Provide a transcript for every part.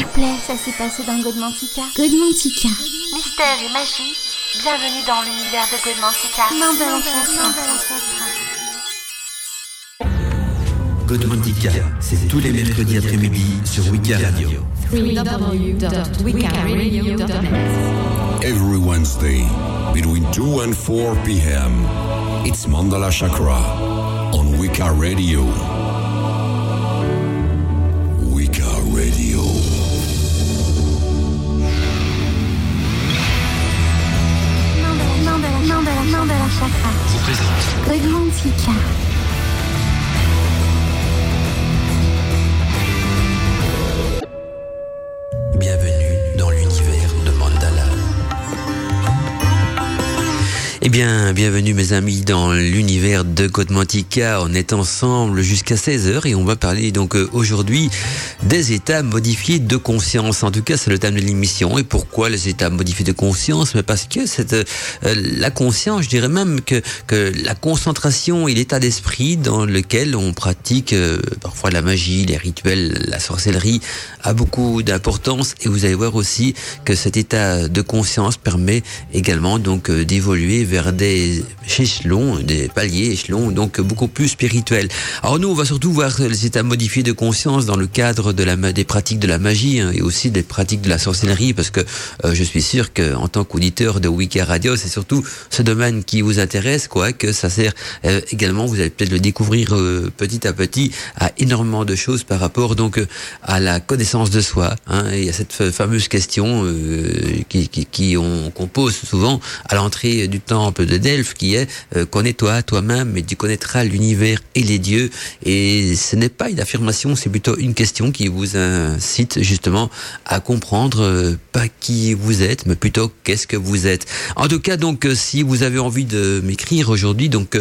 S'il vous plaît, ça s'est passé dans Godmantica. Godmantica. Mystère et magie, bienvenue dans l'univers de Godmantica. Main de l'ancêtre. Godmantica, c'est tous les mercredis après-midi sur Wicca Radio. Every Wednesday, between 2 and 4 p.m., it's Mandala Chakra on Wicca Radio. Chakra. vous présente Eh bien, bienvenue mes amis dans l'univers de Godmantica. On est ensemble jusqu'à 16h et on va parler donc euh, aujourd'hui des états modifiés de conscience. En tout cas, c'est le thème de l'émission. Et pourquoi les états modifiés de conscience? Parce que cette, euh, la conscience, je dirais même que, que la concentration et l'état d'esprit dans lequel on pratique euh, parfois la magie, les rituels, la sorcellerie a beaucoup d'importance. Et vous allez voir aussi que cet état de conscience permet également donc euh, d'évoluer vers des échelons, des paliers, échelons donc beaucoup plus spirituels. Alors nous, on va surtout voir les états modifiés de conscience dans le cadre des pratiques de la magie hein, et aussi des pratiques de la sorcellerie, parce que euh, je suis sûr que en tant qu'auditeur de Wiki Radio, c'est surtout ce domaine qui vous intéresse, quoi, que ça sert euh, également. Vous allez peut-être le découvrir euh, petit à petit à énormément de choses par rapport donc à la connaissance de soi. Hein, il y a cette fa- fameuse question qui, on, qu'on pose souvent à l'entrée du de Delphes, qui est euh, connais-toi toi-même, et tu connaîtras l'univers et les dieux. Et ce n'est pas une affirmation, c'est plutôt une question qui vous incite justement à comprendre euh, pas qui vous êtes, mais plutôt qu'est-ce que vous êtes. En tout cas, donc, euh, si vous avez envie de m'écrire aujourd'hui, donc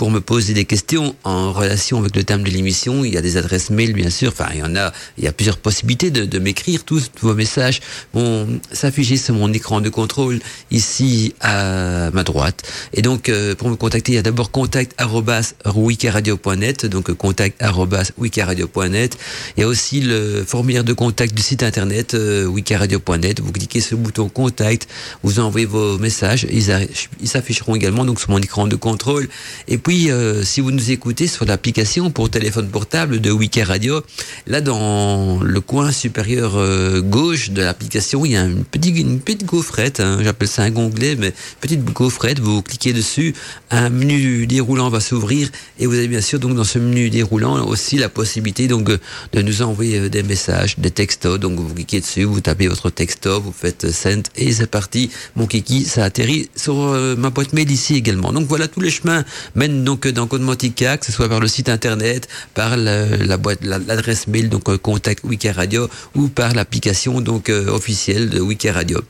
pour me poser des questions en relation avec le thème de l'émission, il y a des adresses mail, bien sûr. Enfin, il y en a, il y a plusieurs possibilités de, m'écrire. Tous vos messages vont s'afficher sur mon écran de contrôle ici à ma droite. Et donc, euh, pour me contacter, il y a d'abord contact arobase wikiradio.net, donc euh, contact arobase wikiradio.net. Il y a aussi le formulaire de contact du site internet euh, wikiradio.net. Vous cliquez sur le bouton contact, vous envoyez vos messages, ils, s'afficheront également donc sur mon écran de contrôle. Et euh, si vous nous écoutez sur l'application pour téléphone portable de Wiki Radio, là dans le coin supérieur euh, gauche de l'application, il y a une petite, une gaufrette, hein, j'appelle ça un onglet, mais petite gaufrette, vous cliquez dessus, un menu déroulant va s'ouvrir et vous avez bien sûr donc dans ce menu déroulant aussi la possibilité donc euh, de nous envoyer des messages, des textos, donc vous cliquez dessus, vous tapez votre texto, vous faites send et c'est parti, mon kiki, ça atterrit sur ma boîte mail ici également. Donc voilà, tous les chemins mènent donc euh, dans Codemantica, que ce soit par le site internet, par la, boîte, la- l'adresse mail, donc euh, contact Wiki Radio, ou par l'application donc euh, officielle de Wiki Radio.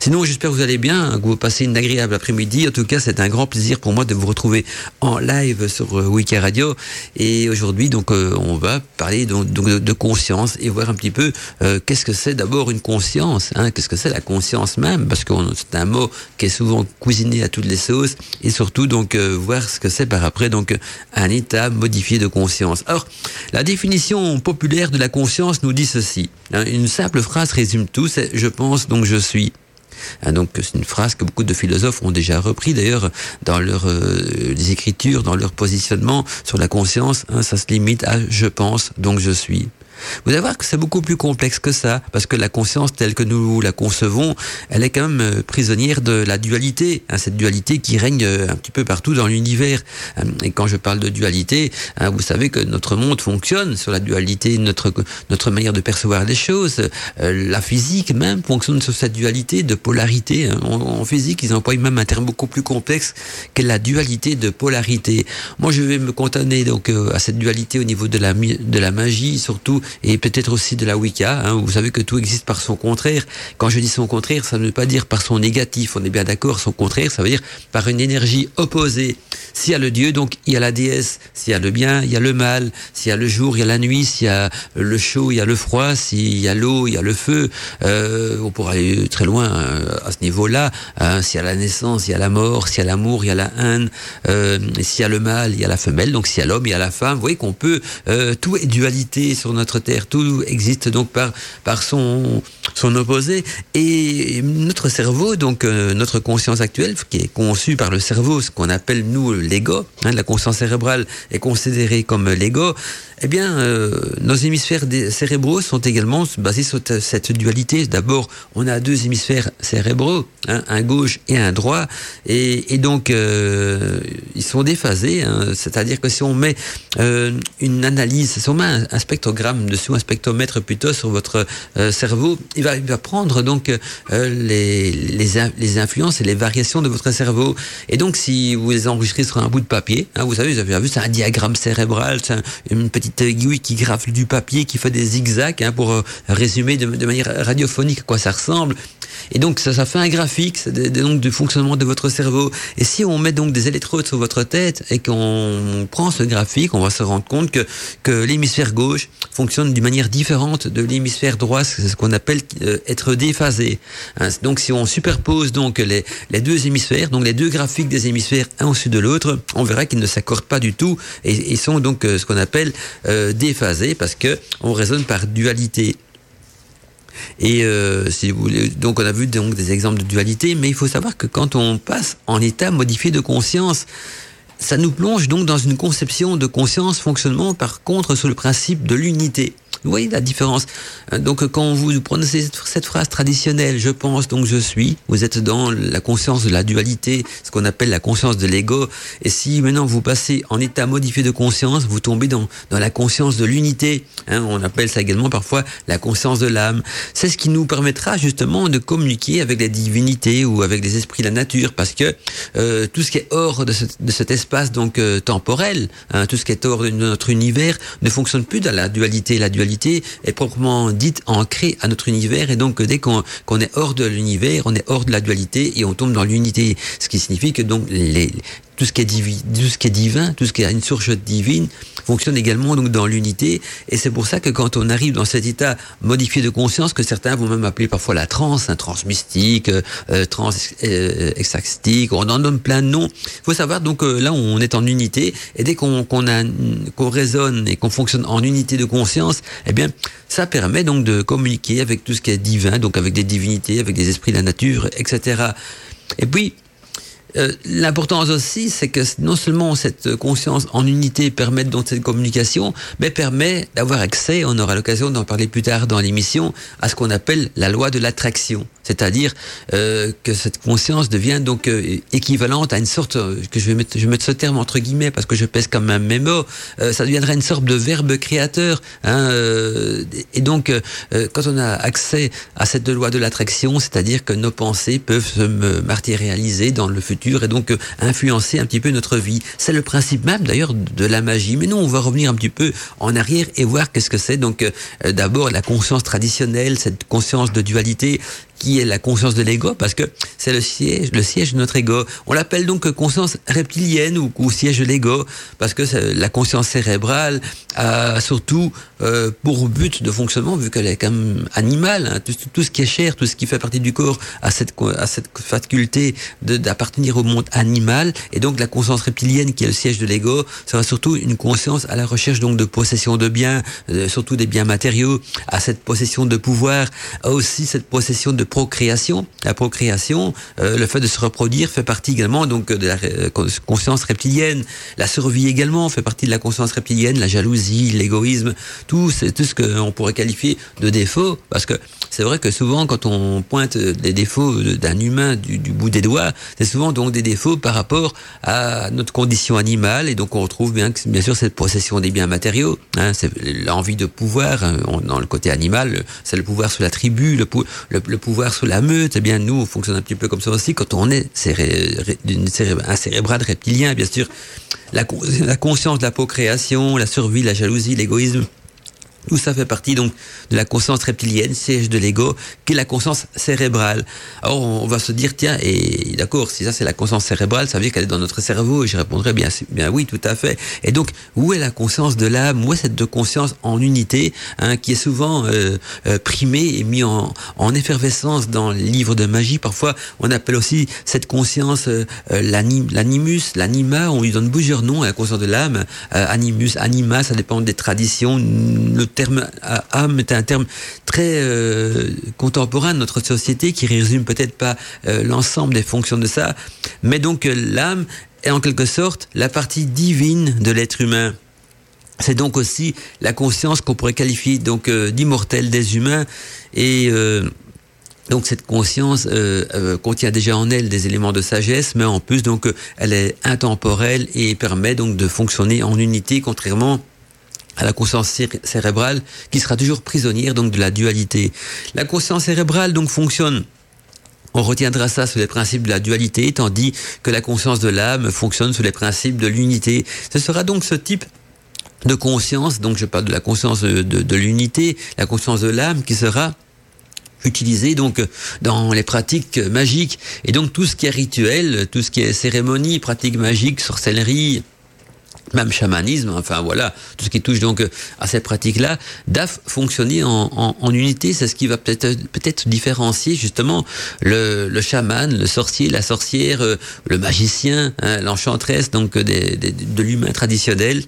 Sinon, j'espère que vous allez bien, que vous passez une agréable après-midi. En tout cas, c'est un grand plaisir pour moi de vous retrouver en live sur euh, Wiki Radio. Et aujourd'hui, donc, euh, on va parler donc, de, conscience et voir un petit peu euh, qu'est-ce que c'est d'abord une conscience. Hein, qu'est-ce que c'est la conscience même? Parce que c'est un mot qui est souvent cuisiné à toutes les sauces. Et surtout, donc, voir ce que c'est par après, donc, un état modifié de conscience. Alors, la définition populaire de la conscience nous dit ceci. Hein, une simple phrase résume tout. C'est je pense, donc je suis. Hein, donc c'est une phrase que beaucoup de philosophes ont déjà repris d'ailleurs dans leurs euh, écritures, dans leur positionnement sur la conscience. hein, ça se limite à je pense donc je suis. Vous allez voir que c'est beaucoup plus complexe que ça, parce que la conscience telle que nous la concevons, elle est quand même euh, prisonnière de la dualité, hein, cette dualité qui règne euh, un petit peu partout dans l'univers. Euh, Et quand je parle de dualité, hein, vous savez que notre monde fonctionne sur la dualité, notre notre manière de percevoir les choses, euh, la physique même fonctionne sur cette dualité de polarité. hein. En, physique, ils emploient même un terme beaucoup plus complexe que la dualité de polarité. Moi, je vais me cantonner donc à cette dualité au niveau de la de la magie surtout et peut-être aussi de la Wicca. hein. Vous savez que tout existe par son contraire. Quand je dis son contraire, ça ne veut pas dire par son négatif. On est bien d'accord. Son contraire, ça veut dire par une énergie opposée. S'il y a le Dieu, donc il y a la déesse. S'il y a le bien, il y a le mal. S'il y a le jour, il y a la nuit. S'il y a le chaud, il y a le froid. S'il y a l'eau, il y a le feu. Euh, on pourra aller très loin euh, à ce niveau-là. Hein. S'il y a la naissance, il y a la mort. S'il y a l'amour, il y a la haine. Euh, s'il y a le mal, il y a la femelle. Donc s'il y a l'homme, il y a la femme. Vous voyez qu'on peut... euh, tout est dualité sur notre terre. Tout existe donc par, son, opposé. Et notre cerveau, donc euh, notre conscience actuelle, qui est conçue par le cerveau, ce qu'on appelle nous l'ego, hein, la conscience cérébrale est considérée comme l'ego, eh bien, euh, nos hémisphères cérébraux sont également basés sur cette dualité. D'abord, on a deux hémisphères cérébraux, hein, un gauche et un droit, et, donc euh, ils sont déphasés. Hein. C'est-à-dire que si on met une analyse, si on met un, spectrogramme dessus, un spectromètre plutôt sur votre cerveau, il va, il va prendre donc les, les, les, influences et les variations de votre cerveau. Et donc, si vous les enregistrez sur un bout de papier, hein, vous savez, vous avez vu, c'est un diagramme cérébral, c'est une petite aiguille qui graffe du papier, qui fait des zigzags, hein, pour euh, résumer de, manière radiophonique à quoi ça ressemble. Et donc ça, ça fait un graphique donc du fonctionnement de votre cerveau. Et si on met donc des électrodes sur votre tête et qu'on prend ce graphique, on va se rendre compte que, que l'hémisphère gauche fonctionne d'une manière différente de l'hémisphère droit, c'est ce qu'on appelle euh, être déphasé. Hein, donc si on superpose donc les, les deux hémisphères, donc les deux graphiques des hémisphères un au-dessus de l'autre, on verra qu'ils ne s'accordent pas du tout et, et sont donc euh, ce qu'on appelle euh, déphasés parce que on raisonne par dualité. Et euh, si vous voulez, donc on a vu donc des exemples de dualité, mais il faut savoir que quand on passe en état modifié de conscience, ça nous plonge donc dans une conception de conscience fonctionnement par contre sur le principe de l'unité. Vous voyez la différence. Euh, donc quand vous prononcez cette phrase traditionnelle, je pense donc je suis, vous êtes dans la conscience de la dualité, ce qu'on appelle la conscience de l'ego. Et si maintenant vous passez en état modifié de conscience, vous tombez dans, dans la conscience de l'unité. Hein, on appelle ça également parfois la conscience de l'âme. C'est ce qui nous permettra justement de communiquer avec les divinités ou avec les esprits de la nature, parce que euh, tout ce qui est hors de, cet espace donc euh, temporel, hein, tout ce qui est hors de notre univers, ne fonctionne plus dans la dualité. La dualité est proprement dite ancrée à notre univers. Et donc dès qu'on est hors de l'univers, on est hors de la dualité et on tombe dans l'unité, ce qui signifie que donc les, tout ce qui est divin, tout ce qui a une source divine fonctionne également donc dans l'unité. Et c'est pour ça que quand on arrive dans cet état modifié de conscience, que certains vont même appeler parfois la transe, un trans mystique, euh, trans euh, on en donne plein de noms. Il faut savoir donc euh, là on est en unité et dès qu'on qu'on qu'on résonne et qu'on fonctionne en unité de conscience, eh bien ça permet donc de communiquer avec tout ce qui est divin, donc avec des divinités, avec des esprits de la nature, etc. Et puis euh, l'importance aussi, c'est que non seulement cette conscience en unité permet donc cette communication, mais permet d'avoir accès, on aura l'occasion d'en parler plus tard dans l'émission, à ce qu'on appelle la loi de l'attraction. C'est-à-dire euh, que cette conscience devient donc euh, équivalente à une sorte, que je vais, mettre, je vais mettre ce terme entre guillemets parce que je pèse comme un mémo, ça deviendrait une sorte de verbe créateur. Hein, et donc, quand on a accès à cette loi de l'attraction, c'est-à-dire que nos pensées peuvent se matérialiser dans le futur et donc euh, influencer un petit peu notre vie. C'est le principe même d'ailleurs de la magie. Mais nous, on va revenir un petit peu en arrière et voir qu'est-ce que c'est. Donc euh, d'abord la conscience traditionnelle, cette conscience de dualité qui est la conscience de l'ego, parce que c'est le siège, le siège de notre ego. On l'appelle donc conscience reptilienne ou, siège de l'ego, parce que la conscience cérébrale a surtout euh, pour but de fonctionnement, vu qu'elle est quand même animale, hein, tout, ce qui est chair, tout ce qui fait partie du corps a cette, faculté d'appartenir au monde animal, et donc la conscience reptilienne qui est le siège de l'ego sera surtout une conscience à la recherche donc de possession de biens, euh, surtout des biens matériaux, à cette possession de pouvoir, aussi cette possession de La procréation, euh, le fait de se reproduire fait partie également donc de la euh, conscience reptilienne. La survie également fait partie de la conscience reptilienne, la jalousie, l'égoïsme, tout, c'est tout ce qu'on pourrait qualifier de défaut, parce que c'est vrai que souvent quand on pointe des défauts d'un humain du, bout des doigts, c'est souvent donc des défauts par rapport à notre condition animale, et donc on retrouve bien, bien sûr cette possession des biens matériaux, hein, c'est l'envie de pouvoir, hein, dans le côté animal, c'est le pouvoir sur la tribu, le, le pouvoir sur la meute, eh bien nous, on fonctionne un petit peu comme ça aussi. Quand on est un cérébral reptilien, bien sûr, la, la conscience de la procréation, la survie, la jalousie, l'égoïsme, tout ça fait partie donc de la conscience reptilienne, siège de l'ego, qui est la conscience cérébrale. Alors on va se dire tiens et d'accord si ça c'est la conscience cérébrale, ça veut dire qu'elle est dans notre cerveau et je répondrai bien bien oui tout à fait. Et donc où est la conscience de l'âme, où est cette conscience en unité hein, qui est souvent euh, euh, primée et mis en, en effervescence dans les livres de magie? Parfois on appelle aussi cette conscience euh, l'animus, l'anima. On lui donne plusieurs noms à la conscience de l'âme. animus, anima, ça dépend des traditions. Terme âme est un terme très contemporain de notre société qui résume peut-être pas l'ensemble des fonctions de ça, mais donc l'âme est en quelque sorte la partie divine de l'être humain. C'est donc aussi la conscience qu'on pourrait qualifier donc d'immortelle des humains et donc cette conscience euh, euh, contient déjà en elle des éléments de sagesse, mais en plus donc euh, elle est intemporelle et permet donc de fonctionner en unité, contrairement à la conscience cérébrale qui sera toujours prisonnière donc de la dualité. La conscience cérébrale donc fonctionne on retiendra ça sous les principes de la dualité, tandis que la conscience de l'âme fonctionne sous les principes de l'unité. Ce sera donc ce type de conscience, donc je parle de la conscience de, de l'unité, la conscience de l'âme qui sera utilisé donc dans les pratiques magiques et donc tout ce qui est rituel, tout ce qui est cérémonie, pratiques magiques, sorcellerie, même chamanisme, enfin voilà, tout ce qui touche donc à ces pratiques-là, doivent fonctionner en, unité. C'est ce qui va peut-être différencier justement le, chaman, le sorcier, la sorcière, euh, le magicien, hein, l'enchantresse, donc de l'humain traditionnel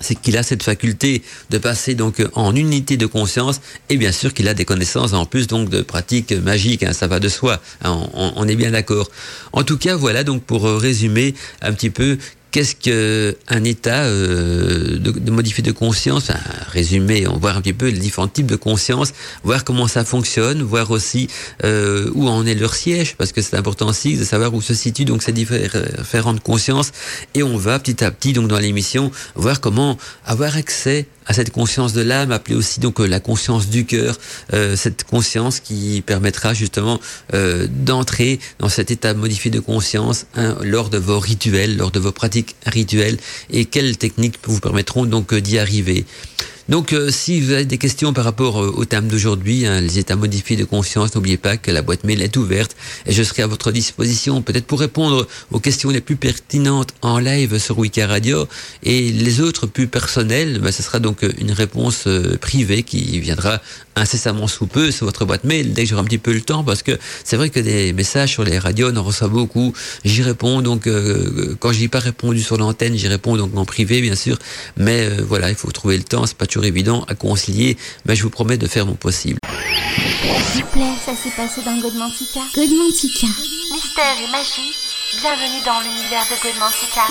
c'est qu'il a cette faculté de passer donc en unité de conscience et bien sûr qu'il a des connaissances en plus donc de pratiques magiques, hein, ça va de soi, hein, on, on, est bien d'accord. En tout cas, voilà donc pour résumer un petit peu qu'est-ce qu'un état euh, de, modifié de conscience, un résumé, on voit un petit peu les différents types de conscience, voir comment ça fonctionne, voir aussi euh, où en est leur siège, parce que c'est important aussi de savoir où se situent donc ces différentes consciences, et on va petit à petit donc dans l'émission voir comment avoir accès à cette conscience de l'âme, appelée aussi donc euh, la conscience du cœur, euh, cette conscience qui permettra justement euh, d'entrer dans cet état modifié de conscience hein, lors de vos rituels, lors de vos pratiques rituelles, et quelles techniques vous permettront donc d'y arriver. Donc, euh, si vous avez des questions par rapport euh, au thème d'aujourd'hui, hein, les états modifiés de conscience, n'oubliez pas que la boîte mail est ouverte et je serai à votre disposition peut-être pour répondre aux questions les plus pertinentes en live sur Wiki Radio. Et les autres plus personnelles, ben, ce sera donc euh, une réponse privée qui viendra incessamment sous peu sur votre boîte mail dès que j'aurai un petit peu le temps parce que c'est vrai que des messages sur les radios on en reçoit beaucoup. J'y réponds donc quand je n'ai pas répondu sur l'antenne, j'y réponds donc en privé bien sûr, mais voilà, il faut trouver le temps, c'est pas toujours évident à concilier, mais je vous promets de faire mon possible. S'il vous plaît, ça s'est passé dans Godmantica. Godmantica. Mystère et magie, bienvenue dans l'univers de Godmantica.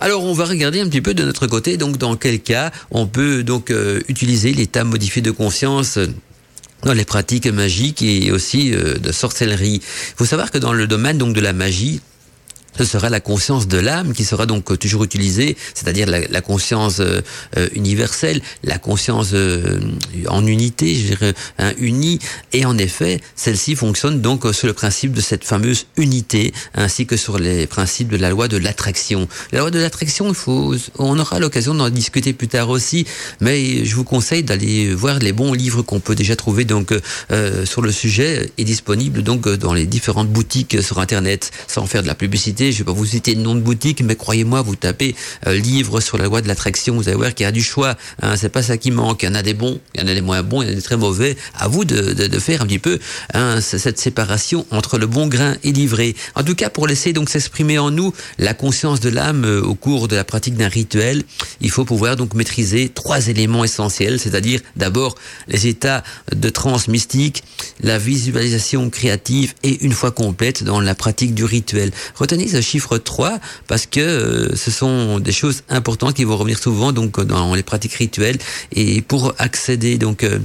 Alors on va regarder un petit peu de notre côté, donc dans quel cas on peut donc euh, utiliser l'état modifié de conscience dans les pratiques magiques et aussi euh, de sorcellerie? Il faut savoir que dans le domaine donc de la magie, ce sera la conscience de l'âme qui sera donc toujours utilisée, c'est-à-dire la, conscience euh, euh, universelle, la conscience euh, en unité, je dirais, hein, unie. Et en effet, celle-ci fonctionne donc sur le principe de cette fameuse unité, ainsi que sur les principes de la loi de l'attraction. La loi de l'attraction, on aura l'occasion d'en discuter plus tard aussi, mais je vous conseille d'aller voir les bons livres qu'on peut déjà trouver donc sur le sujet et disponibles donc dans les différentes boutiques sur Internet, sans faire de la publicité je vais pas vous citer le nom de boutique, mais croyez-moi, vous tapez euh, livre sur la loi de l'attraction, vous allez voir qu'il y a du choix. Hein, c'est pas ça qui manque. Il y en a des bons, il y en a des moins bons, il y en a des très mauvais. À vous de faire un petit peu hein, cette séparation entre le bon grain et l'ivré. En tout cas, pour laisser donc s'exprimer en nous la conscience de l'âme euh, au cours de la pratique d'un rituel, il faut pouvoir donc maîtriser trois éléments essentiels, c'est-à-dire d'abord les états de transe mystique, la visualisation créative et une fois complète dans la pratique du rituel. Retenez ce chiffre 3 parce que euh, ce sont des choses importantes qui vont revenir souvent donc dans les pratiques rituelles et pour accéder donc euh,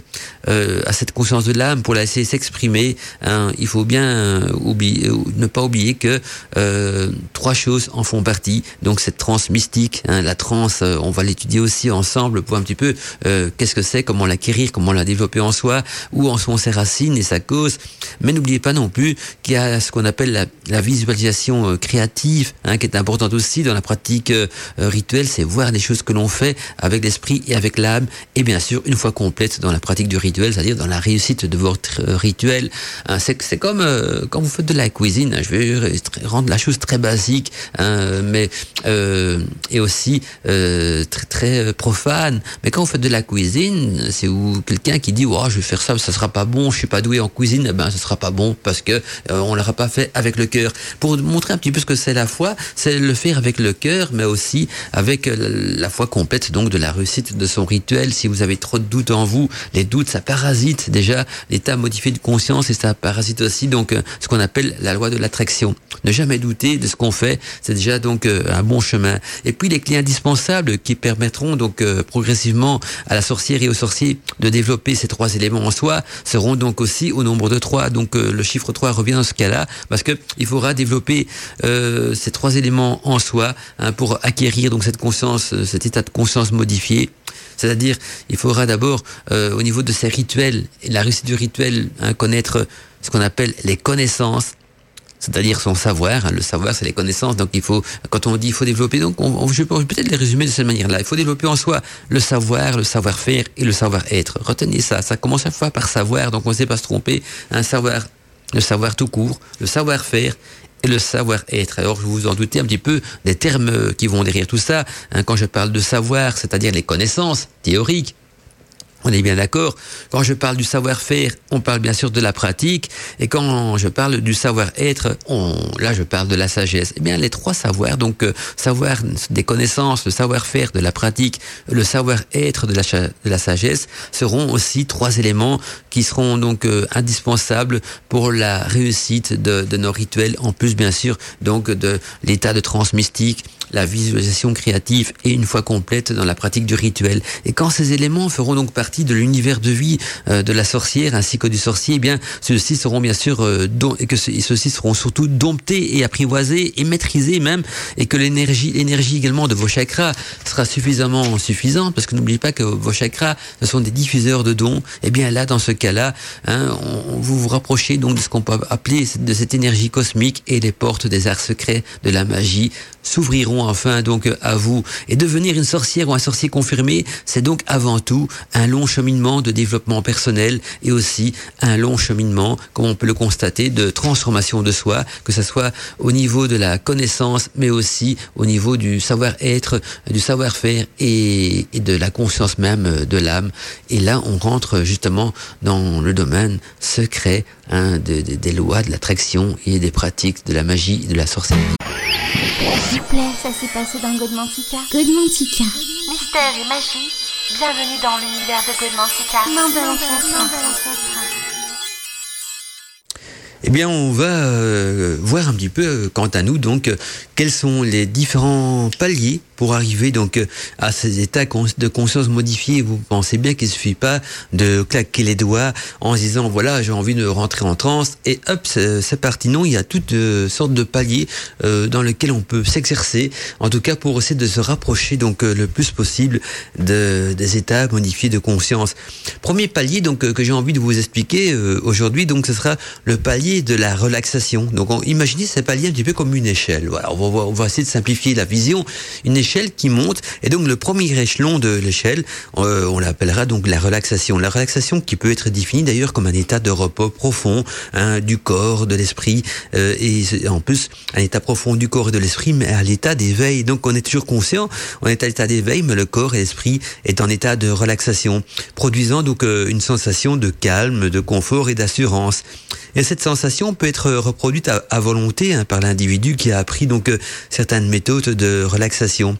euh, à cette conscience de l'âme, pour la laisser s'exprimer, hein, il faut bien ne pas oublier que trois choses en font partie. Donc cette transe mystique, hein, la transe, on va l'étudier aussi ensemble pour un petit peu qu'est-ce que c'est, comment l'acquérir, comment la développer en soi, où en sont ses racines et sa cause. Mais n'oubliez pas non plus qu'il y a ce qu'on appelle la, visualisation hein, qui est importante aussi dans la pratique euh, rituelle, c'est voir des choses que l'on fait avec l'esprit et avec l'âme, et bien sûr une fois complète dans la pratique du rituel, c'est-à-dire dans la réussite de votre euh, rituel. Hein, c'est, comme euh, quand vous faites de la cuisine, je vais rendre la chose très basique, hein, mais et aussi très très profane. Mais quand vous faites de la cuisine, c'est où quelqu'un qui dit, oh, je vais faire ça, ça sera pas bon, je suis pas doué en cuisine, eh ben ce sera pas bon parce que on l'aura pas fait avec le cœur. Pour montrer un petit peu pense que c'est la foi, c'est le faire avec le cœur, mais aussi avec la foi complète donc de la réussite de son rituel. Si vous avez trop de doutes en vous, les doutes, ça parasite déjà l'état modifié de conscience et ça parasite aussi donc euh, ce qu'on appelle la loi de l'attraction. Ne jamais douter de ce qu'on fait, c'est déjà donc euh, un bon chemin. Et puis les clés indispensables qui permettront donc euh, progressivement à la sorcière et au sorcier de développer ces trois éléments en soi seront donc aussi au nombre de trois. Donc le chiffre 3 revient dans ce cas-là parce que il faudra développer ces trois éléments en soi hein, pour acquérir donc cette conscience, cet état de conscience modifié. C'est-à-dire, il faudra d'abord, euh, au niveau de ces rituels, et la réussite du rituel, hein, connaître ce qu'on appelle les connaissances, c'est-à-dire son savoir. Hein. le savoir, c'est les connaissances. Donc, il faut, quand on dit il faut développer, donc, on, je peux peut-être les résumer de cette manière-là. Il faut développer en soi le savoir, le savoir-faire et le savoir-être. Retenez ça. Ça commence à fois par savoir, donc on ne sait pas se tromper. Un savoir, le savoir tout court, le savoir-faire et le savoir-être. Alors, je vous en doutez un petit peu des termes qui vont derrière tout ça. Hein, quand je parle de savoir, c'est-à-dire les connaissances théoriques, on est bien d'accord. Quand je parle du savoir-faire, on parle bien sûr de la pratique. Et quand je parle du savoir-être, là, je parle de la sagesse. Eh bien, les trois savoirs, donc euh, savoir des connaissances, le savoir-faire de la pratique, le savoir-être de la, de la sagesse, seront aussi trois éléments qui seront donc euh, indispensables pour la réussite de, de, nos rituels. En plus, bien sûr, donc de l'état de trans mystique, la visualisation créative et une fois complète dans la pratique du rituel. Et quand ces éléments feront donc partie de l'univers de vie euh, de la sorcière ainsi que du sorcier, eh bien ceux-ci seront bien sûr euh, et que ceux-ci seront surtout domptés et apprivoisés et maîtrisés même et que l'énergie l'énergie également de vos chakras sera suffisamment suffisante parce que n'oubliez pas que vos chakras sont des diffuseurs de dons. Et eh bien là dans ce cas-là, hein, vous vous rapprochez donc de ce qu'on peut appeler de cette énergie cosmique et les portes des arts secrets de la magie s'ouvriront enfin donc à vous. Et devenir une sorcière ou un sorcier confirmé, c'est donc avant tout un long cheminement de développement personnel et aussi un long cheminement, comme on peut le constater, de transformation de soi, que ce soit au niveau de la connaissance, mais aussi au niveau du savoir-être, du savoir-faire et, de la conscience même de l'âme. Et là, on rentre justement dans le domaine secret hein, des lois de l'attraction et des pratiques de la magie et de la sorcellerie. Ça s'est passé dans Godmantica. Godmantica. Mystère et magie, bienvenue dans l'univers de Godmantica. Eh bien, on va euh, voir un petit peu, euh, quant à nous, donc, euh, quels sont les différents paliers pour arriver donc à ces états de conscience modifiés. Vous pensez bien qu'il suffit pas de claquer les doigts en se disant voilà j'ai envie de rentrer en transe et hop c'est parti. Non, il y a toutes euh, sortes de paliers euh, dans lesquels on peut s'exercer. En tout cas pour essayer de se rapprocher donc euh, le plus possible de, des états modifiés de conscience. Premier palier donc que j'ai envie de vous expliquer aujourd'hui donc ce sera le palier de la relaxation. Donc imaginez ce palier un petit peu comme une échelle. Voilà, on va, essayer de simplifier la vision. Une qui monte. Et donc le premier échelon de l'échelle, euh, on l'appellera donc la relaxation. La relaxation qui peut être définie d'ailleurs comme un état de repos profond hein, du corps, de l'esprit, euh, et en plus un état profond du corps et de l'esprit, mais à l'état d'éveil. Donc on est toujours conscient, on est à l'état d'éveil, mais le corps et l'esprit est en état de relaxation, produisant donc euh, une sensation de calme, de confort et d'assurance. Et cette sensation peut être reproduite à, volonté hein, par l'individu qui a appris donc certaines méthodes de relaxation.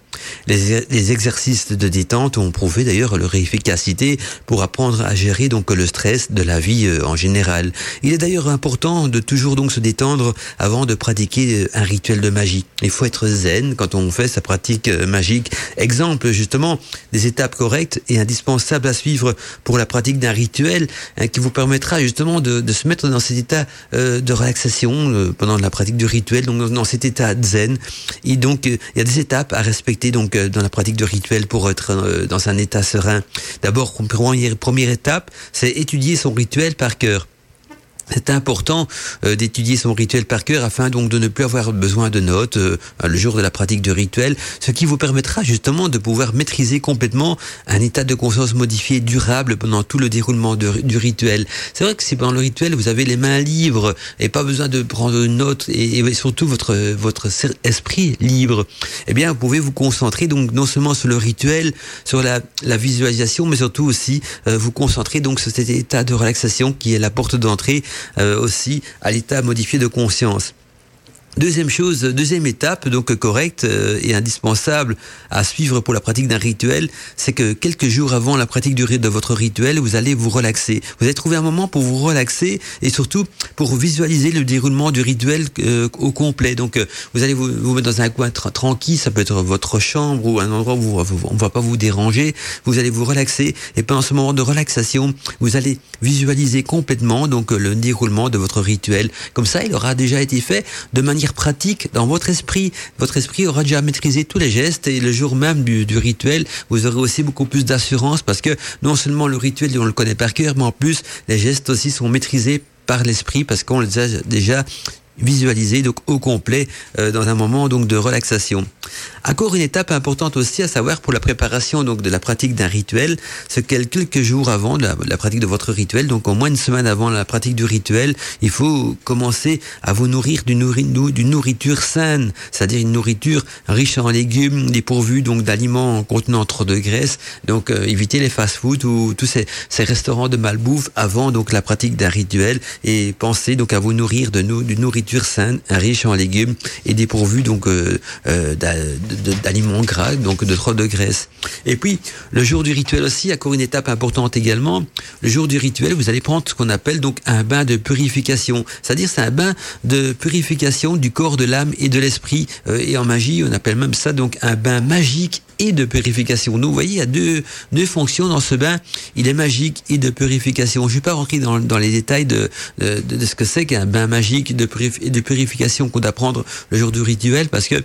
Les, exercices de détente ont prouvé d'ailleurs leur efficacité pour apprendre à gérer donc le stress de la vie euh, en général. Il est d'ailleurs important de toujours donc se détendre avant de pratiquer euh, un rituel de magie. Il faut être zen quand on fait sa pratique euh, magique. Exemple justement des étapes correctes et indispensables à suivre pour la pratique d'un rituel hein, qui vous permettra justement de, se mettre dans cet état de relaxation pendant la pratique du rituel, donc dans cet état zen. Et donc il y a des étapes à respecter donc euh, dans la pratique du rituel pour être euh, dans un état serein. D'abord, première étape, c'est étudier son rituel par cœur. C'est important euh, d'étudier son rituel par cœur afin donc de ne plus avoir besoin de notes euh, le jour de la pratique du rituel, ce qui vous permettra justement de pouvoir maîtriser complètement un état de conscience modifié durable pendant tout le déroulement du rituel. C'est vrai que si pendant le rituel vous avez les mains libres et pas besoin de prendre une note et, et, surtout votre votre esprit libre, eh bien vous pouvez vous concentrer donc non seulement sur le rituel, sur la, la visualisation, mais surtout aussi euh, vous concentrer donc sur cet état de relaxation qui est la porte d'entrée aussi à l'état modifié de conscience. Deuxième chose, deuxième étape, donc correcte euh, et indispensable à suivre pour la pratique d'un rituel, c'est que quelques jours avant la pratique du, de votre rituel, vous allez vous relaxer. Vous allez trouver un moment pour vous relaxer et surtout pour visualiser le déroulement du rituel euh, au complet. Donc, euh, vous allez vous, mettre dans un coin tranquille, ça peut être votre chambre ou un endroit où on ne va pas vous déranger. Vous allez vous relaxer et pendant ce moment de relaxation, vous allez visualiser complètement donc le déroulement de votre rituel. Comme ça, il aura déjà été fait de manière pratique dans votre esprit. Votre esprit aura déjà maîtrisé tous les gestes et le jour même du, du rituel, vous aurez aussi beaucoup plus d'assurance parce que non seulement le rituel, on le connaît par cœur, mais en plus, les gestes aussi sont maîtrisés par l'esprit parce qu'on les a déjà visualisés donc au complet euh, dans un moment donc de relaxation. Encore une étape importante aussi à savoir pour la préparation donc de la pratique d'un rituel, c'est que quelques jours avant la, la, pratique de votre rituel, donc au moins une semaine avant la pratique du rituel, il faut commencer à vous nourrir d'une nourriture saine, c'est-à-dire une nourriture riche en légumes, dépourvue donc d'aliments contenant trop de graisse, donc euh, éviter les fast-food ou tous ces, ces, restaurants de malbouffe avant donc la pratique d'un rituel et pensez donc à vous nourrir de d'une nourriture saine, riche en légumes et dépourvue donc euh, euh, d'aliments gras, donc de trop de graisse. Et puis, le jour du rituel aussi, encore une étape importante également. Le jour du rituel, vous allez prendre ce qu'on appelle donc un bain de purification. C'est-à-dire, c'est un bain de purification du corps, de l'âme et de l'esprit. Euh, et en magie, on appelle même ça donc un bain magique et de purification. nous vous voyez, il y a deux, deux fonctions dans ce bain. Il est magique et de purification. Je ne vais pas rentrer dans, dans les détails de, de, de ce que c'est qu'un bain magique de, et de purification qu'on doit prendre le jour du rituel parce que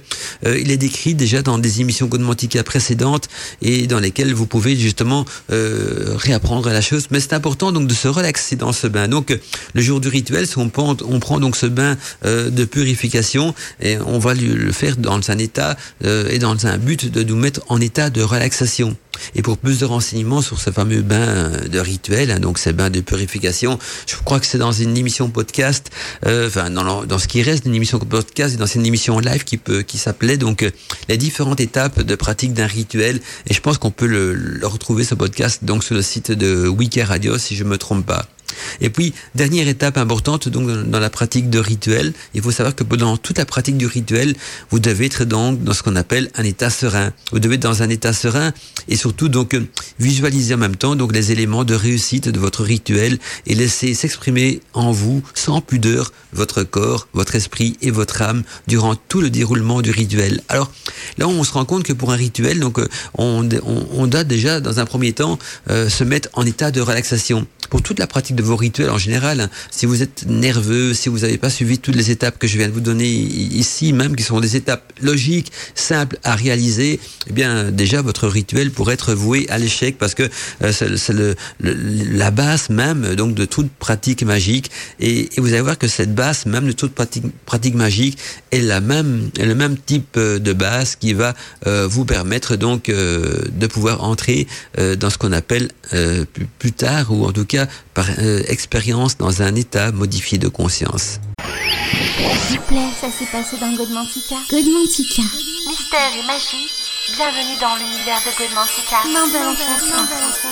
euh, il est décrit déjà dans des émissions Godmantica précédentes et dans lesquelles vous pouvez justement euh, réapprendre la chose. Mais c'est important donc de se relaxer dans ce bain. Donc le jour du rituel, on prend, on prend donc ce bain euh, de purification et on va le faire dans un état euh, et dans un but de nous mettre en état de relaxation. Et pour plus de renseignements sur ce fameux bain de rituel, hein, donc ces bains de purification, je crois que c'est dans une émission podcast, euh, enfin dans, ce qui reste d'une émission podcast, dans une émission live qui peut, qui s'appelait donc euh, les différentes étapes de pratique d'un rituel. Et je pense qu'on peut le, le, retrouver ce podcast donc sur le site de Wiki Radio si je me trompe pas. Et puis, dernière étape importante donc dans la pratique de rituel, il faut savoir que pendant toute la pratique du rituel, vous devez être donc dans ce qu'on appelle un état serein. Vous devez être dans un état serein et surtout donc visualiser en même temps donc les éléments de réussite de votre rituel et laisser s'exprimer en vous sans pudeur votre corps, votre esprit et votre âme durant tout le déroulement du rituel. Alors là, on se rend compte que pour un rituel, donc on, on, on doit déjà dans un premier temps euh, se mettre en état de relaxation. Pour toute la pratique de vos rituels en général, hein, si vous êtes nerveux, si vous n'avez pas suivi toutes les étapes que je viens de vous donner ici, même qui sont des étapes logiques, simples à réaliser, eh bien déjà votre rituel pourrait être voué à l'échec parce que euh, c'est la base même donc de toute pratique magique. Et, vous allez voir que cette base même de toute pratique, magique est la même le même type euh, de base qui va euh, vous permettre donc de pouvoir entrer dans ce qu'on appelle plus, plus tard ou en tout cas par expérience dans un état modifié de conscience. S'il vous plaît, ça s'est passé dans Godmantica. Godmantica. Mystère et magie, bienvenue dans l'univers de Godmantica. L'ancêtre.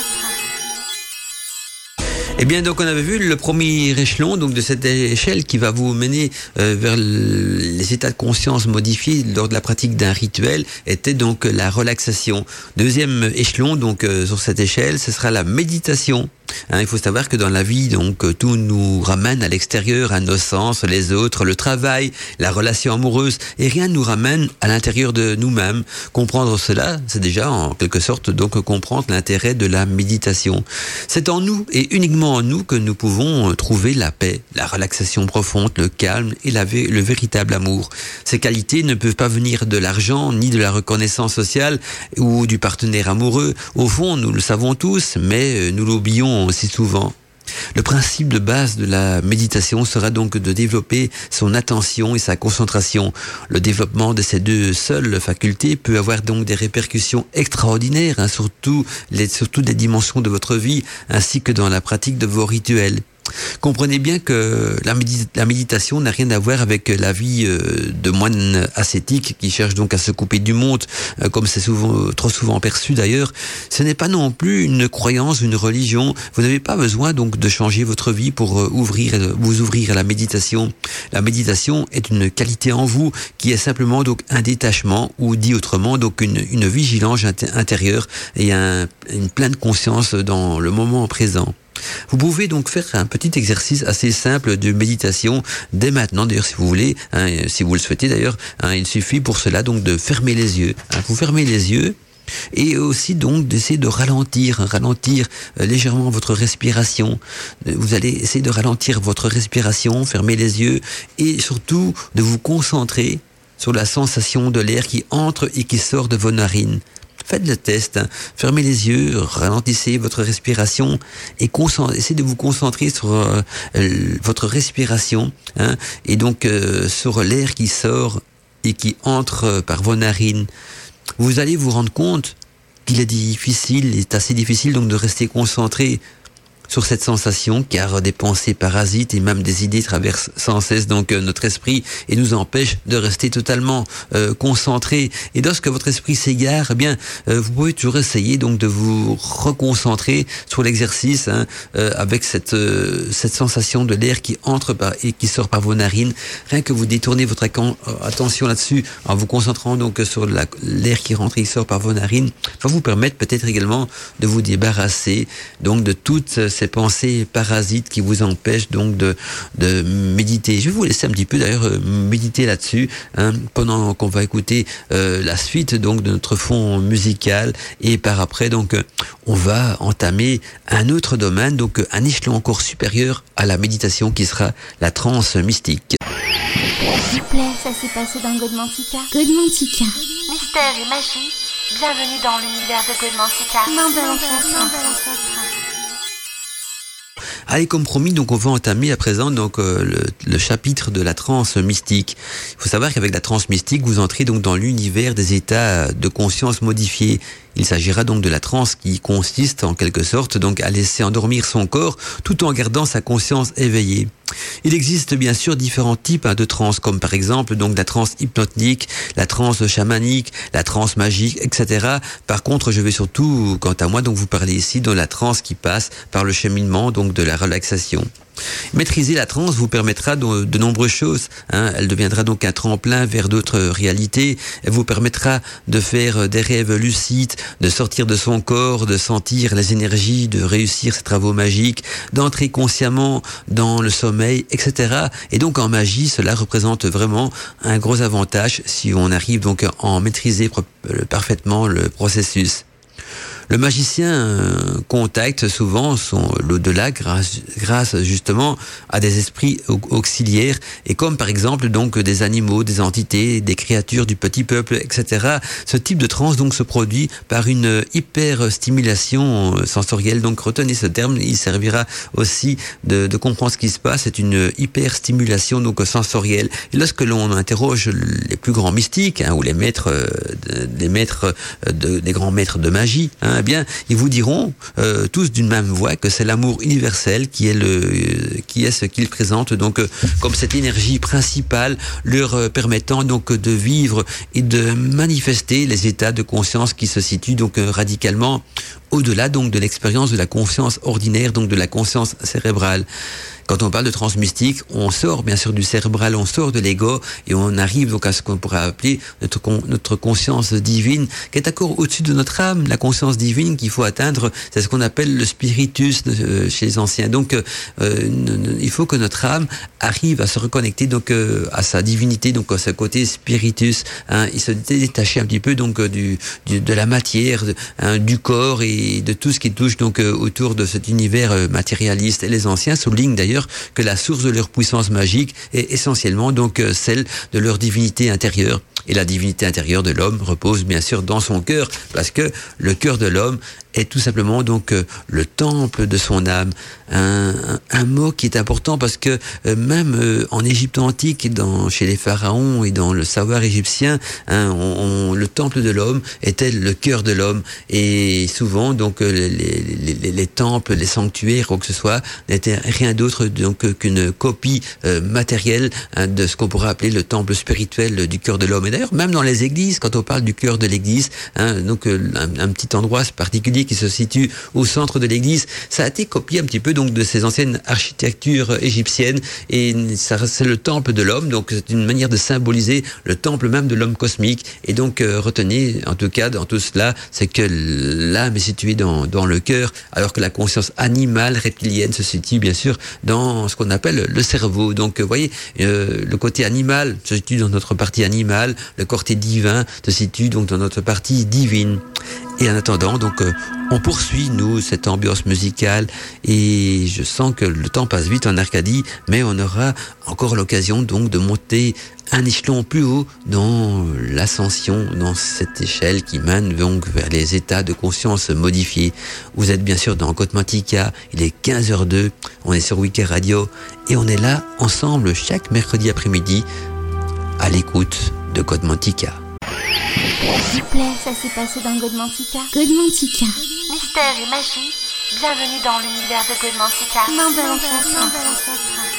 Eh bien, donc, on avait vu le premier échelon, donc, de cette échelle qui va vous mener euh, vers les états de conscience modifiés lors de la pratique d'un rituel, était donc la relaxation. Deuxième échelon, donc, euh, sur cette échelle, ce sera la méditation. Hein, il faut savoir que dans la vie, donc, tout nous ramène à l'extérieur, à nos sens, les autres, le travail, la relation amoureuse, et rien nous ramène à l'intérieur de nous-mêmes. Comprendre cela, c'est déjà en quelque sorte donc comprendre l'intérêt de la méditation. C'est en nous et uniquement en nous que nous pouvons trouver la paix, la relaxation profonde, le calme et le véritable amour. Ces qualités ne peuvent pas venir de l'argent, ni de la reconnaissance sociale ou du partenaire amoureux. Au fond, nous le savons tous, mais nous l'oublions aussi souvent. Le principe de base de la méditation sera donc de développer son attention et sa concentration. Le développement de ces deux seules facultés peut avoir donc des répercussions extraordinaires, hein, surtout les, dimensions de votre vie, ainsi que dans la pratique de vos rituels. Comprenez bien que la, méditation n'a rien à voir avec la vie euh, de moine ascétique qui cherche donc à se couper du monde, euh, comme c'est souvent, trop souvent perçu d'ailleurs. Ce n'est pas non plus une croyance, une religion. Vous n'avez pas besoin donc de changer votre vie pour euh, ouvrir, vous ouvrir à la méditation. La méditation est une qualité en vous qui est simplement donc un détachement ou dit autrement donc une, vigilance intérieure et un, une pleine conscience dans le moment présent. Vous pouvez donc faire un petit exercice assez simple de méditation dès maintenant, d'ailleurs si vous voulez, hein, si vous le souhaitez d'ailleurs, hein, il suffit pour cela donc de fermer les yeux. Hein. vous fermez les yeux et aussi donc d'essayer de ralentir, ralentir euh, légèrement votre respiration. Vous allez essayer de ralentir votre respiration, fermer les yeux et surtout de vous concentrer sur la sensation de l'air qui entre et qui sort de vos narines. Faites le test. Hein. Fermez les yeux, ralentissez votre respiration et essayez de vous concentrer sur euh, votre respiration hein, et donc euh, sur l'air qui sort et qui entre euh, par vos narines. Vous allez vous rendre compte qu'il est difficile, il est assez difficile donc de rester concentré sur cette sensation car des pensées parasites et même des idées traversent sans cesse donc euh, notre esprit et nous empêchent de rester totalement euh, concentrés. Et lorsque votre esprit s'égare, eh bien euh, vous pouvez toujours essayer donc de vous reconcentrer sur l'exercice hein, avec cette cette sensation de l'air qui entre par, et qui sort par vos narines. Rien que vous détournez votre attention là-dessus en vous concentrant donc sur l'air qui rentre et qui sort par vos narines, va vous permettre peut-être également de vous débarrasser donc de toutes pensées parasites qui vous empêchent donc de, de méditer. Je vais vous laisser un petit peu d'ailleurs euh, méditer là-dessus hein, pendant qu'on va écouter euh, la suite donc de notre fond musical et par après donc euh, on va entamer un autre domaine donc un échelon encore supérieur à la méditation qui sera la transe mystique. S'il vous plaît, ça s'est passé dans Godmantica. Godmantica. Mystère et magie, bienvenue dans l'univers de Godmantica. Non, de Allez, comme promis, donc on va entamer à présent donc euh, le, le, chapitre de la transe mystique. Il faut savoir qu'avec la transe mystique, vous entrez donc dans l'univers des états de conscience modifiés. Il s'agira donc de la transe qui consiste en quelque sorte donc à laisser endormir son corps tout en gardant sa conscience éveillée. Il existe bien sûr différents types hein, de transe, comme par exemple donc la transe hypnotique, la transe chamanique, la transe magique, etc. Par contre, je vais surtout, quant à moi, donc vous parler ici de la transe qui passe par le cheminement donc de la relaxation. Maîtriser la transe vous permettra de, nombreuses choses. Hein. Elle deviendra donc un tremplin vers d'autres réalités. Elle vous permettra de faire des rêves lucides, de sortir de son corps, de sentir les énergies, de réussir ses travaux magiques, d'entrer consciemment dans le sommeil, etc. Et donc en magie, cela représente vraiment un gros avantage si on arrive donc à en maîtriser parfaitement le processus. Le magicien euh, contacte souvent son l'au-delà grâce, grâce justement à des esprits auxiliaires et comme par exemple donc des animaux, des entités, des créatures du petit peuple, etc. Ce type de transe donc se produit par une hyper stimulation euh, sensorielle. Donc retenez ce terme, il servira aussi de, de comprendre ce qui se passe. C'est une hyper stimulation donc sensorielle. Et lorsque l'on interroge les plus grands mystiques hein, ou les maîtres, euh, des maîtres, de, des grands maîtres de magie, hein, eh bien, ils vous diront euh, tous d'une même voix que c'est l'amour universel qui est le, qui est ce qu'ils présentent donc euh, comme cette énergie principale, leur euh, permettant donc de vivre et de manifester les états de conscience qui se situent donc radicalement au-delà donc de l'expérience de la conscience ordinaire, donc de la conscience cérébrale. Quand on parle de transmystique, on sort bien sûr du cérébral, on sort de l'ego et on arrive donc à ce qu'on pourrait appeler notre, conscience divine, qui est encore au-dessus de notre âme. La conscience divine qu'il faut atteindre, c'est ce qu'on appelle le spiritus euh, chez les anciens. Donc, euh, il faut que notre âme arrive à se reconnecter donc euh, à sa divinité, donc à ce côté spiritus. Hein, il se détacher un petit peu donc du, de la matière, hein, du corps et de tout ce qui touche donc autour de cet univers matérialiste. Et les anciens soulignent d'ailleurs que la source de leur puissance magique est essentiellement donc celle de leur divinité intérieure. Et la divinité intérieure de l'homme repose bien sûr dans son cœur, parce que le cœur de l'homme est tout simplement donc euh, le temple de son âme. Un, un, mot qui est important parce que euh, même euh, en Égypte antique, dans, chez les pharaons et dans le savoir égyptien, hein, on, le temple de l'homme était le cœur de l'homme. Et souvent, donc les, les, les, temples, les sanctuaires, quoi que ce soit, n'étaient rien d'autre donc qu'une copie matérielle hein, de ce qu'on pourrait appeler le temple spirituel du cœur de l'homme. Et d'ailleurs, même dans les églises, quand on parle du cœur de l'église, hein, donc un, un petit endroit particulier qui se situe au centre de l'église. Ça a été copié un petit peu donc de ces anciennes architectures égyptiennes et c'est le temple de l'homme. Donc c'est une manière de symboliser le temple même de l'homme cosmique. Et donc euh, retenez en tout cas dans tout cela, c'est que l'âme est située dans, le cœur, alors que la conscience animale reptilienne se situe bien sûr dans ce qu'on appelle le cerveau. Donc vous voyez, euh, le côté animal se situe dans notre partie animale, le côté divin se situe donc dans notre partie divine. Et en attendant, donc, euh, on poursuit, nous, cette ambiance musicale et je sens que le temps passe vite en Arcadie, mais on aura encore l'occasion, donc, de monter un échelon plus haut dans l'ascension, dans cette échelle qui mène donc vers les états de conscience modifiés. Vous êtes bien sûr dans Côte Mantica, il est 15h02, on est sur Weekend Radio et on est là ensemble chaque mercredi après-midi à l'écoute de Côte Mantica. S'il vous plaît, ça s'est passé dans Godmantica. Godmantica. Mystère et magie, bienvenue dans l'univers de Godmantica. L'ancêtre.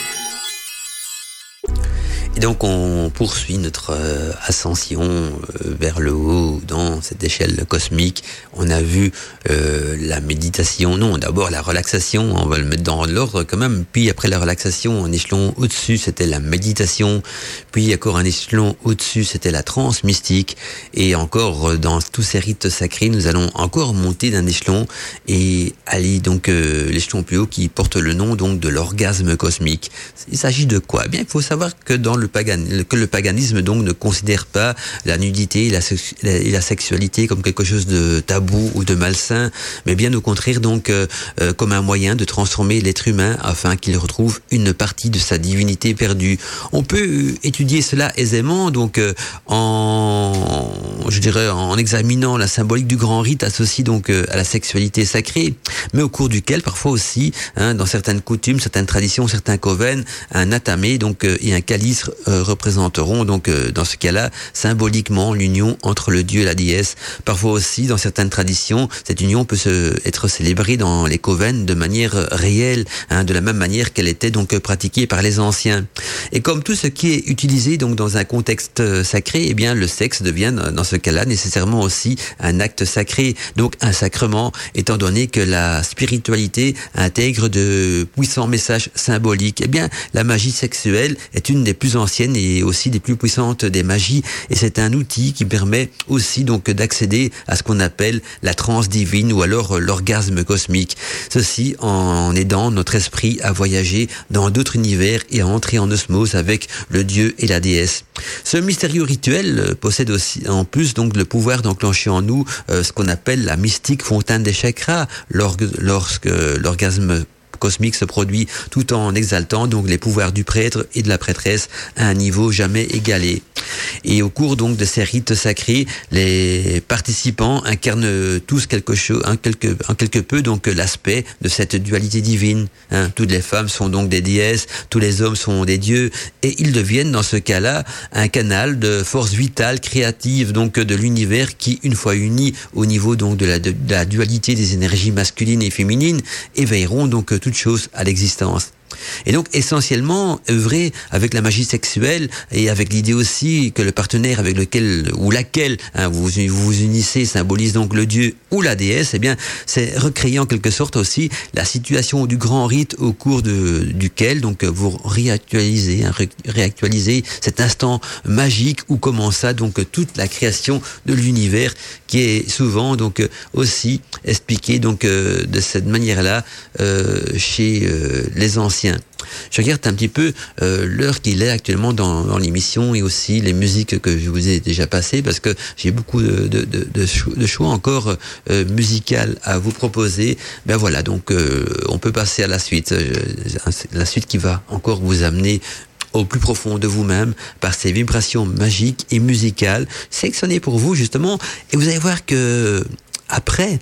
Et donc on poursuit notre euh, ascension euh, vers le haut dans cette échelle cosmique. On a vu euh, la méditation, non, d'abord la relaxation, on va le mettre dans l'ordre quand même. Puis après la relaxation, un échelon au-dessus, c'était la méditation. Puis encore un échelon au-dessus, c'était la transe mystique. Et encore dans tous ces rites sacrés, nous allons encore monter d'un échelon et aller donc l'échelon plus haut qui porte le nom donc de l'orgasme cosmique. Il s'agit de quoi? Eh Bien, il faut savoir que dans le pagan, que le paganisme donc ne considère pas la nudité et la, et la, sexualité comme quelque chose de tabou ou de malsain, mais bien au contraire donc euh, euh, comme un moyen de transformer l'être humain afin qu'il retrouve une partie de sa divinité perdue. On peut euh, étudier cela aisément donc en je dirais en examinant la symbolique du grand rite associé donc à la sexualité sacrée, mais au cours duquel parfois aussi hein, dans certaines coutumes, certaines traditions, certains coven, un atamé donc et un calice euh, représenteront donc euh, dans ce cas-là symboliquement l'union entre le dieu et la déesse. Parfois aussi, dans certaines traditions, cette union peut se, être célébrée dans les coven de manière réelle, hein, de la même manière qu'elle était donc pratiquée par les anciens. Et comme tout ce qui est utilisé donc dans un contexte euh, sacré, eh bien le sexe devient dans ce cas-là nécessairement aussi un acte sacré, donc un sacrement, étant donné que la spiritualité intègre de puissants messages symboliques. Eh bien, la magie sexuelle est une des plus anciennes et aussi des plus puissantes des magies. Et c'est un outil qui permet aussi donc d'accéder à ce qu'on appelle la transe divine ou alors l'orgasme cosmique. Ceci en aidant notre esprit à voyager dans d'autres univers et à entrer en osmose avec le dieu et la déesse. Ce mystérieux rituel possède aussi en plus donc le pouvoir d'enclencher en nous euh, ce qu'on appelle la mystique fontaine des chakras lorsque l'orgasme cosmique se produit tout en exaltant donc les pouvoirs du prêtre et de la prêtresse à un niveau jamais égalé. Et au cours donc de ces rites sacrés, les participants incarnent tous quelque chose, en quelque, quelque peu donc l'aspect de cette dualité divine. Hein. Toutes les femmes sont donc des déesses, tous les hommes sont des dieux, et ils deviennent dans ce cas-là un canal de force vitale, créative donc de l'univers qui, une fois unis au niveau donc de la, de la dualité des énergies masculines et féminines, éveilleront donc toute chose à l'existence. Et donc essentiellement œuvrer avec la magie sexuelle et avec l'idée aussi que le partenaire avec lequel ou laquelle hein, vous, vous unissez symbolise donc le dieu ou la déesse, eh bien c'est recréer en quelque sorte aussi la situation du grand rite au cours duquel donc vous réactualisez, hein, réactualisez cet instant magique où commença donc toute la création de l'univers qui est souvent donc aussi expliqué donc euh, de cette manière-là euh, chez euh, les anciens Je regarde un petit peu euh, l'heure qu'il est actuellement dans, l'émission et aussi les musiques que je vous ai déjà passées parce que j'ai beaucoup de choix encore euh, musical à vous proposer. Ben voilà, donc euh, on peut passer à la suite, euh, la suite qui va encore vous amener au plus profond de vous-même par ces vibrations magiques et musicales. Sélectionnées pour vous justement. Et vous allez voir que après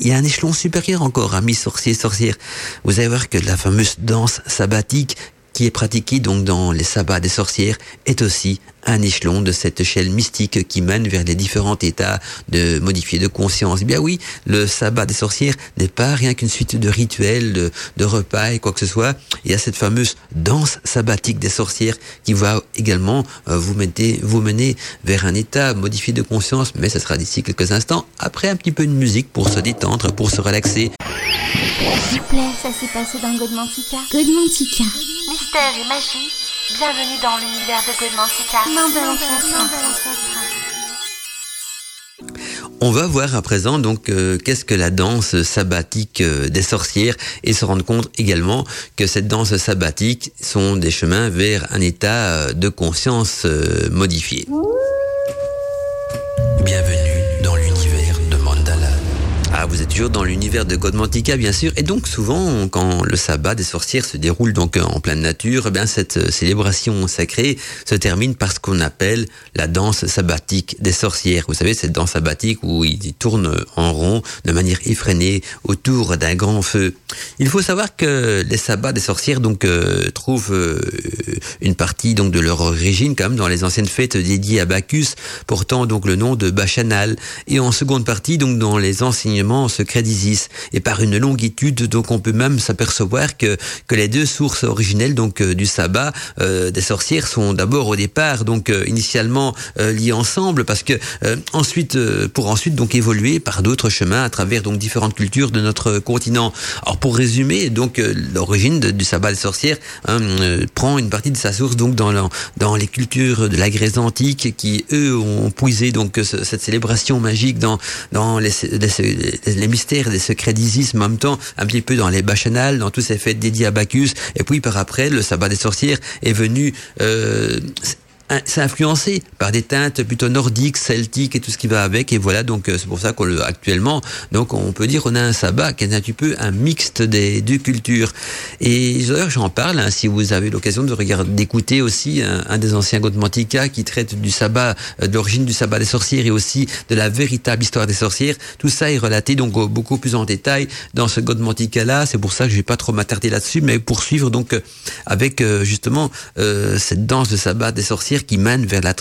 il y a un échelon supérieur encore, amis sorciers, sorcières. Vous allez voir que la fameuse danse sabbatique qui est pratiquée donc dans les sabbats des sorcières est aussi un échelon de cette échelle mystique qui mène vers les différents états de modifier de conscience. Eh bien oui, le sabbat des sorcières n'est pas rien qu'une suite de rituels, de, repas et quoi que ce soit. Il y a cette fameuse danse sabbatique des sorcières qui va également euh, vous, mettez, vous mener vers un état modifié de conscience, mais ce sera d'ici quelques instants, après un petit peu de musique pour se détendre, pour se relaxer. S'il vous plaît, ça s'est passé dans Godmantica. Godmantica. Mystère et magie, bienvenue dans l'univers de. On va voir à présent donc euh, qu'est-ce que la danse sabbatique euh, des sorcières et se rendre compte également que cette danse sabbatique sont des chemins vers un état euh, de conscience modifié. Dans l'univers de Godmantica, bien sûr. Et donc, souvent, quand le sabbat des sorcières se déroule donc en pleine nature, eh bien, cette célébration sacrée se termine par ce qu'on appelle la danse sabbatique des sorcières. Vous savez, cette danse sabbatique où ils tournent en rond de manière effrénée autour d'un grand feu. Il faut savoir que les sabbats des sorcières, donc, euh, trouvent euh, une partie, donc, de leur origine, quand même, dans les anciennes fêtes dédiées à Bacchus, portant, donc, le nom de Bachanal. Et en seconde partie, donc, dans les enseignements secret d'Isis. Et par une longue étude, donc on peut même s'apercevoir que, que les deux sources originelles donc euh, du sabbat euh, des sorcières sont d'abord au départ donc euh, initialement liées ensemble parce que ensuite pour ensuite donc évoluer par d'autres chemins à travers donc différentes cultures de notre continent. Alors pour résumer donc l'origine du sabbat des sorcières hein, prend une partie de sa source donc dans la, dans les cultures de la Grèce antique qui eux ont puisé donc cette célébration magique dans dans les, les les les secrets d'Isis, en même temps, un petit peu dans les bacchanales, dans tous ces fêtes dédiées à Bacchus. Et puis, par après, le sabbat des sorcières est venu... Euh, c'est influencé par des teintes plutôt nordiques, celtiques et tout ce qui va avec. Et voilà, donc c'est pour ça qu'actuellement, donc on peut dire qu'on a un sabbat qui est un petit peu un mixte des deux cultures. Et d'ailleurs, j'en parle. Hein, si vous avez l'occasion de regarder, d'écouter aussi un, des anciens Godmantica qui traite du sabbat, de l'origine du sabbat des sorcières et aussi de la véritable histoire des sorcières. Tout ça est relaté donc beaucoup plus en détail dans ce Godmantica là. C'est pour ça que je vais pas trop m'attarder là-dessus, mais poursuivre donc avec justement euh, cette danse de sabbat des sorcières qui mène vers la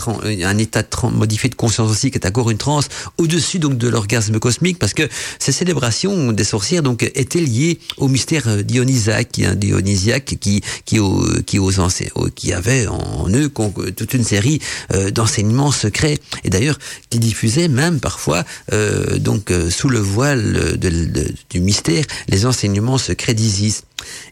un état modifié de conscience aussi, qui est encore une transe au-dessus donc de l'orgasme cosmique, parce que ces célébrations des sorcières donc étaient liées au mystère qui, dionysiaque qui qui qui qui avait en eux toute une série euh, d'enseignements secrets et d'ailleurs qui diffusaient même parfois euh, donc euh, sous le voile du mystère les enseignements secrets d'Isis.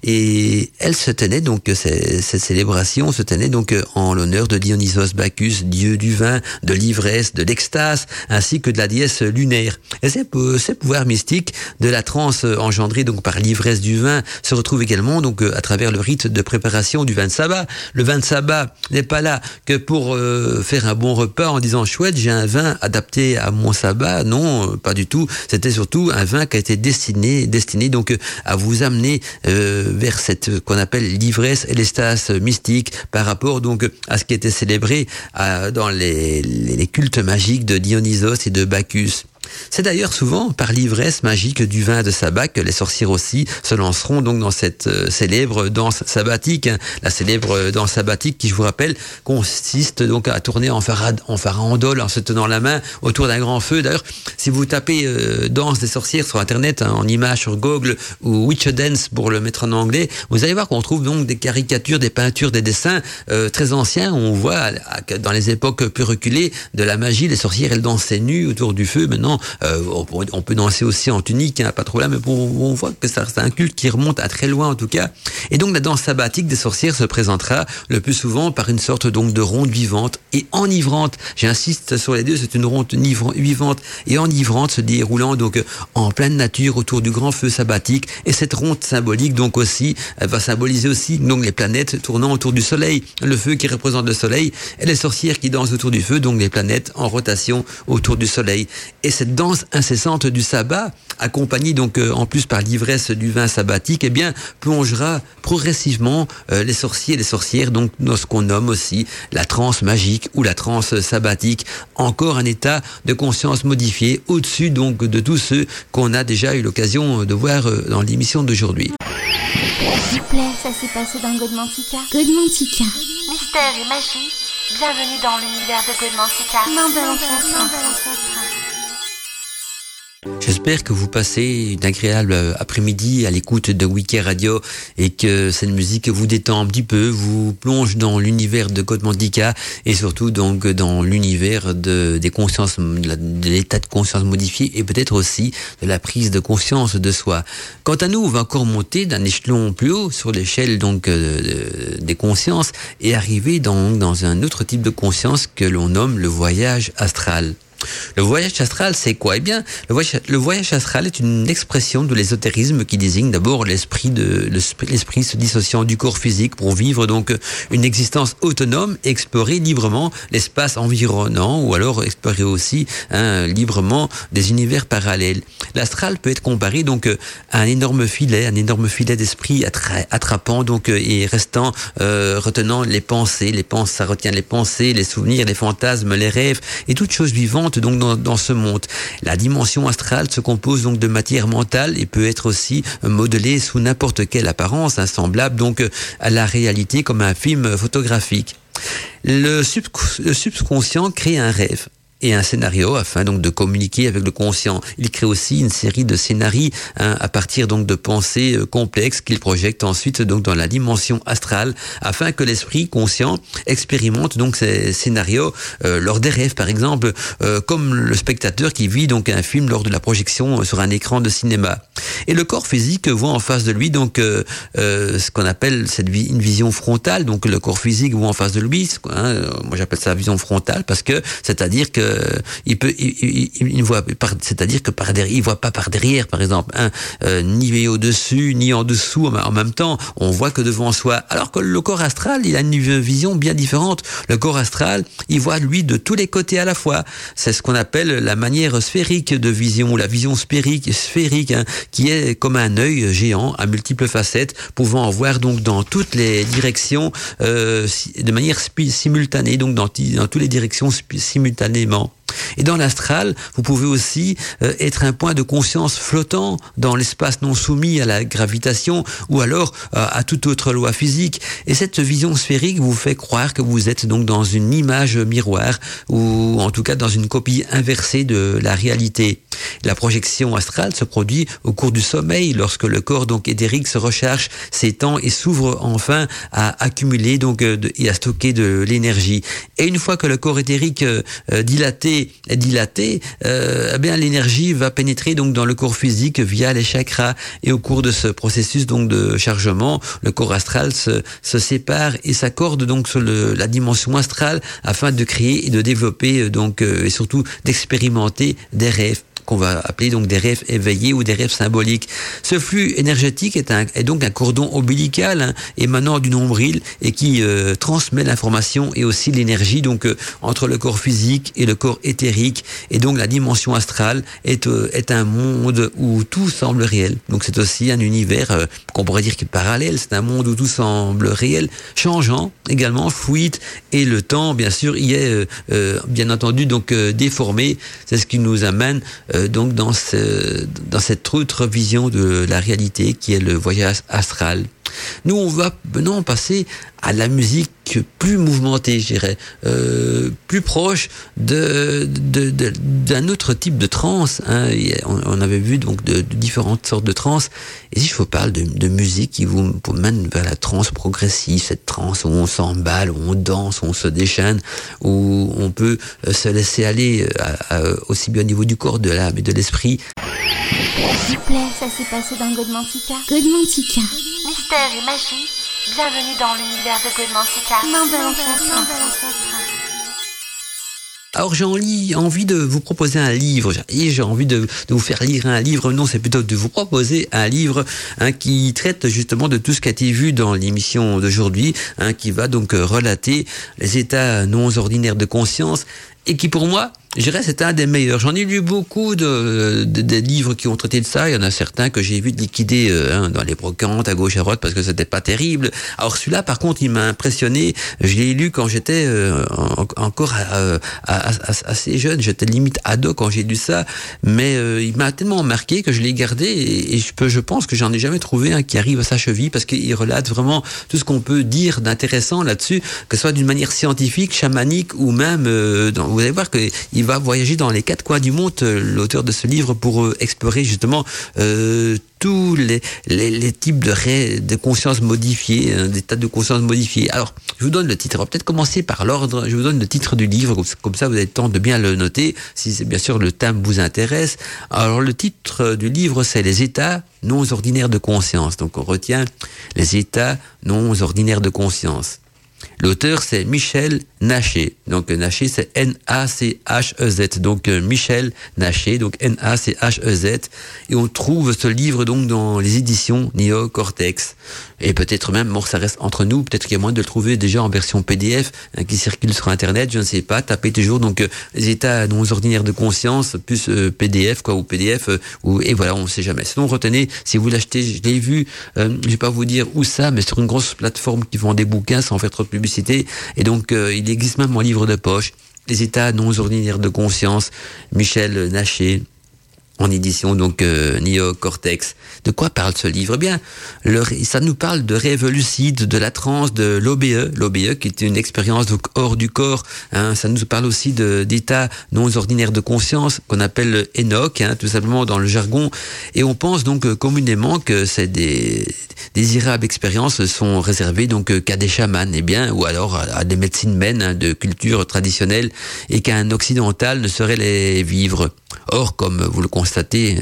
Et elle se tenait donc, cette célébration se tenait donc en l'honneur de Dionysos Bacchus, dieu du vin, de l'ivresse, de l'extase, ainsi que de la déesse lunaire. Et ces, pouvoirs mystiques de la transe engendrée donc par l'ivresse du vin se retrouvent également donc à travers le rite de préparation du vin de sabbat. Le vin de sabbat n'est pas là que pour euh, faire un bon repas en disant chouette, j'ai un vin adapté à mon sabbat. Non, pas du tout. C'était surtout un vin qui a été destiné, destiné donc à vous amener euh, vers cette qu'on appelle l'ivresse et l'estase mystique par rapport donc à ce qui était célébré à, dans les cultes magiques de Dionysos et de Bacchus. C'est d'ailleurs souvent par l'ivresse magique du vin de sabbat que les sorcières aussi se lanceront donc dans cette euh, célèbre danse sabbatique. La célèbre danse sabbatique qui, je vous rappelle, consiste donc à tourner en farandole en se tenant la main autour d'un grand feu. D'ailleurs, si vous tapez euh, danse des sorcières sur Internet, hein, en image sur Google ou Witch Dance pour le mettre en anglais, vous allez voir qu'on trouve donc des caricatures, des peintures, des dessins euh, très anciens. Où on voit dans les époques plus reculées de la magie, les sorcières elles dansaient nues autour du feu. Maintenant, euh, on, peut danser aussi en tunique, hein, pas trop là, mais on voit que c'est un culte qui remonte à très loin en tout cas. Et donc la danse sabbatique des sorcières se présentera le plus souvent par une sorte donc de ronde vivante et enivrante. J'insiste sur les deux, c'est une ronde vivante et enivrante se déroulant donc en pleine nature autour du grand feu sabbatique. Et cette ronde symbolique donc aussi va symboliser aussi donc les planètes tournant autour du soleil, le feu qui représente le soleil et les sorcières qui dansent autour du feu, donc les planètes en rotation autour du soleil. Danse incessante du sabbat, accompagnée donc euh, en plus par l'ivresse du vin sabbatique, eh bien plongera progressivement euh, les sorciers et les sorcières donc dans ce qu'on nomme aussi la transe magique ou la transe sabbatique, encore un état de conscience modifié au-dessus donc de tous ceux qu'on a déjà eu l'occasion de voir euh, dans l'émission d'aujourd'hui. S'il vous plaît, ça s'est passé dans Godmantica. Godmantica. Mystère et magie, bienvenue dans l'univers de Godmantica. J'espère que vous passez une agréable après-midi à l'écoute de Wiki Radio et que cette musique vous détend un petit peu, vous plonge dans l'univers de Code Mandica et surtout donc dans l'univers de, des de l'état de conscience modifié et peut-être aussi de la prise de conscience de soi. Quant à nous, on va encore monter d'un échelon plus haut sur l'échelle donc euh, des consciences et arriver dans, dans un autre type de conscience que l'on nomme le voyage astral. Le voyage astral, c'est quoi? Eh bien, le voyage, astral est une expression de l'ésotérisme qui désigne d'abord l'esprit de l'esprit se dissociant du corps physique pour vivre donc une existence autonome, explorer librement l'espace environnant ou alors explorer aussi hein, librement des univers parallèles. L'astral peut être comparé donc à un énorme filet, un énorme filet d'esprit attrapant donc et restant euh, retenant les pensées, les pensées, ça retient les pensées, les souvenirs, les fantasmes, les rêves et toutes choses donc dans, ce monde. La dimension astrale se compose donc de matière mentale et peut être aussi modelée sous n'importe quelle apparence, semblable donc à la réalité comme un film photographique. Le, subconscient crée un rêve et un scénario afin donc de communiquer avec le conscient. Il crée aussi une série de scénarios hein, à partir donc de pensées euh, complexes qu'il projette ensuite donc dans la dimension astrale afin que l'esprit conscient expérimente donc ces scénarios euh, lors des rêves par exemple euh, comme le spectateur qui vit donc un film lors de la projection sur un écran de cinéma. Et le corps physique voit en face de lui donc ce qu'on appelle cette une vision frontale donc le corps physique voit en face de lui hein, moi j'appelle ça vision frontale parce que c'est-à-dire que euh, il peut, voit, c'est-à-dire que par derrière, il voit pas par derrière, par exemple, euh, ni au-dessus, ni en dessous en même temps. On voit que devant soi. Alors que le corps astral, il a une vision bien différente. Le corps astral, il voit lui de tous les côtés à la fois. C'est ce qu'on appelle la manière sphérique de vision, la vision sphérique, sphérique, hein, qui est comme un œil géant à multiples facettes, pouvant voir donc dans toutes les directions euh, de manière simultanée, donc dans, dans toutes les directions simultanément maintenant et dans l'astral, vous pouvez aussi euh, être un point de conscience flottant dans l'espace non soumis à la gravitation ou alors euh, à toute autre loi physique. Et cette vision sphérique vous fait croire que vous êtes donc dans une image miroir ou en tout cas dans une copie inversée de la réalité. La projection astrale se produit au cours du sommeil lorsque le corps donc éthérique se recharge, s'étend et s'ouvre enfin à accumuler donc euh, et à stocker de l'énergie. Et une fois que le corps éthérique dilaté dilaté, euh, eh bien l'énergie va pénétrer donc dans le corps physique via les chakras. Et au cours de ce processus donc de chargement, le corps astral se, sépare et s'accorde donc sur la dimension astrale afin de créer et de développer euh, donc euh, et surtout d'expérimenter des rêves qu'on va appeler donc des rêves éveillés ou des rêves symboliques. Ce flux énergétique est, un, est donc un cordon ombilical hein, émanant du nombril et qui euh, transmet l'information et aussi l'énergie donc euh, entre le corps physique et le corps éthérique et donc la dimension astrale est, euh, est un monde où tout semble réel. Donc c'est aussi un univers qu'on pourrait dire qui est parallèle, c'est un monde où tout semble réel, changeant également, fluide et le temps bien sûr y est bien entendu donc déformé. C'est ce qui nous amène euh, donc dans, ce, dans cette autre vision de la réalité qui est le voyage astral. Nous, on va maintenant passer à la musique plus mouvementée, je dirais, euh, plus proche de, de, de- d'un autre type de trance. Hein. On, avait vu donc de, différentes sortes de trance. Et si je vous parle de, musique qui vous mène vers la trance progressive, cette trance où on s'emballe, où on danse, où on se déchaîne, où on peut euh, se laisser aller euh, à- aussi bien au niveau du corps, de l'âme et de l'esprit. Ça s'est passé dans Godmantica. Godmantica. Mystère et magie, bienvenue dans l'univers de Godmantica. L'ancêtre. Alors j'ai envie, envie de vous proposer un livre, et j'ai envie de, de vous faire lire un livre, non c'est plutôt de vous proposer un livre hein, qui traite justement de tout ce qui a été vu dans l'émission d'aujourd'hui, hein, qui va donc euh, relater les états non ordinaires de conscience, et qui pour moi, je dirais, c'est un des meilleurs. J'en ai lu beaucoup de, de- des livres qui ont traité de ça. Il y en a certains que j'ai vu de liquider euh, hein, dans les brocantes à gauche à droite parce que c'était pas terrible. Alors celui-là, par contre, il m'a impressionné. Je l'ai lu quand j'étais euh, en- encore euh, à- assez jeune. J'étais limite ado quand j'ai lu ça, mais euh, il m'a tellement marqué que je l'ai gardé et, je peux, je pense que j'en ai jamais trouvé un qui arrive à sa cheville parce qu'il relate vraiment tout ce qu'on peut dire d'intéressant là-dessus, que ce soit d'une manière scientifique, chamanique ou même, euh, vous allez voir que il va voyager dans les quatre coins du monde, euh, l'auteur de ce livre, pour euh, explorer justement euh, tous les, types de, ré- de conscience modifiées, hein, d'états de conscience modifiés. Alors, je vous donne le titre. On va peut-être commencer par l'ordre. Je vous donne le titre du livre, comme ça- vous avez le temps de bien le noter, si bien sûr le thème vous intéresse. Alors, le titre du livre, c'est Les états non ordinaires de conscience. Donc, on retient les états non ordinaires de conscience. L'auteur, c'est Michel Naché. Donc, Naché, c'est N-A-C-H-E-Z. Donc, euh, Michel Naché, donc N-A-C-H-E-Z. Et on trouve ce livre, donc, dans les éditions Neo Cortex. Et peut-être même, bon, ça reste entre nous, peut-être qu'il y a moyen de le trouver déjà en version PDF, hein, qui circule sur Internet, je ne sais pas. Tapez toujours, donc, euh, les états non ordinaires de conscience, plus euh, PDF, quoi, ou PDF, euh, ou, et voilà, on ne sait jamais. Sinon, retenez, si vous l'achetez, je l'ai vu, euh, je vais pas vous dire où ça, mais sur une grosse plateforme qui vend des bouquins sans faire trop de publicité. Et donc, euh, il existe même en livre de poche. Les états non ordinaires de conscience, Michel Naché, en édition donc euh, Neo Cortex. De quoi parle ce livre? Eh bien, ça nous parle de rêve lucide, de la transe, de l'OBE, l'OBE qui est une expérience donc hors du corps. hein. ça nous parle aussi d'états non ordinaires de conscience qu'on appelle Enoch, hein, tout simplement dans le jargon. Et on pense donc euh, communément que c'est des désirables expériences sont réservées donc euh, qu'à des chamans, eh bien, ou alors à, à des médecines mènes hein, de culture traditionnelle, et qu'un occidental ne saurait les vivre. Or, comme vous le constatez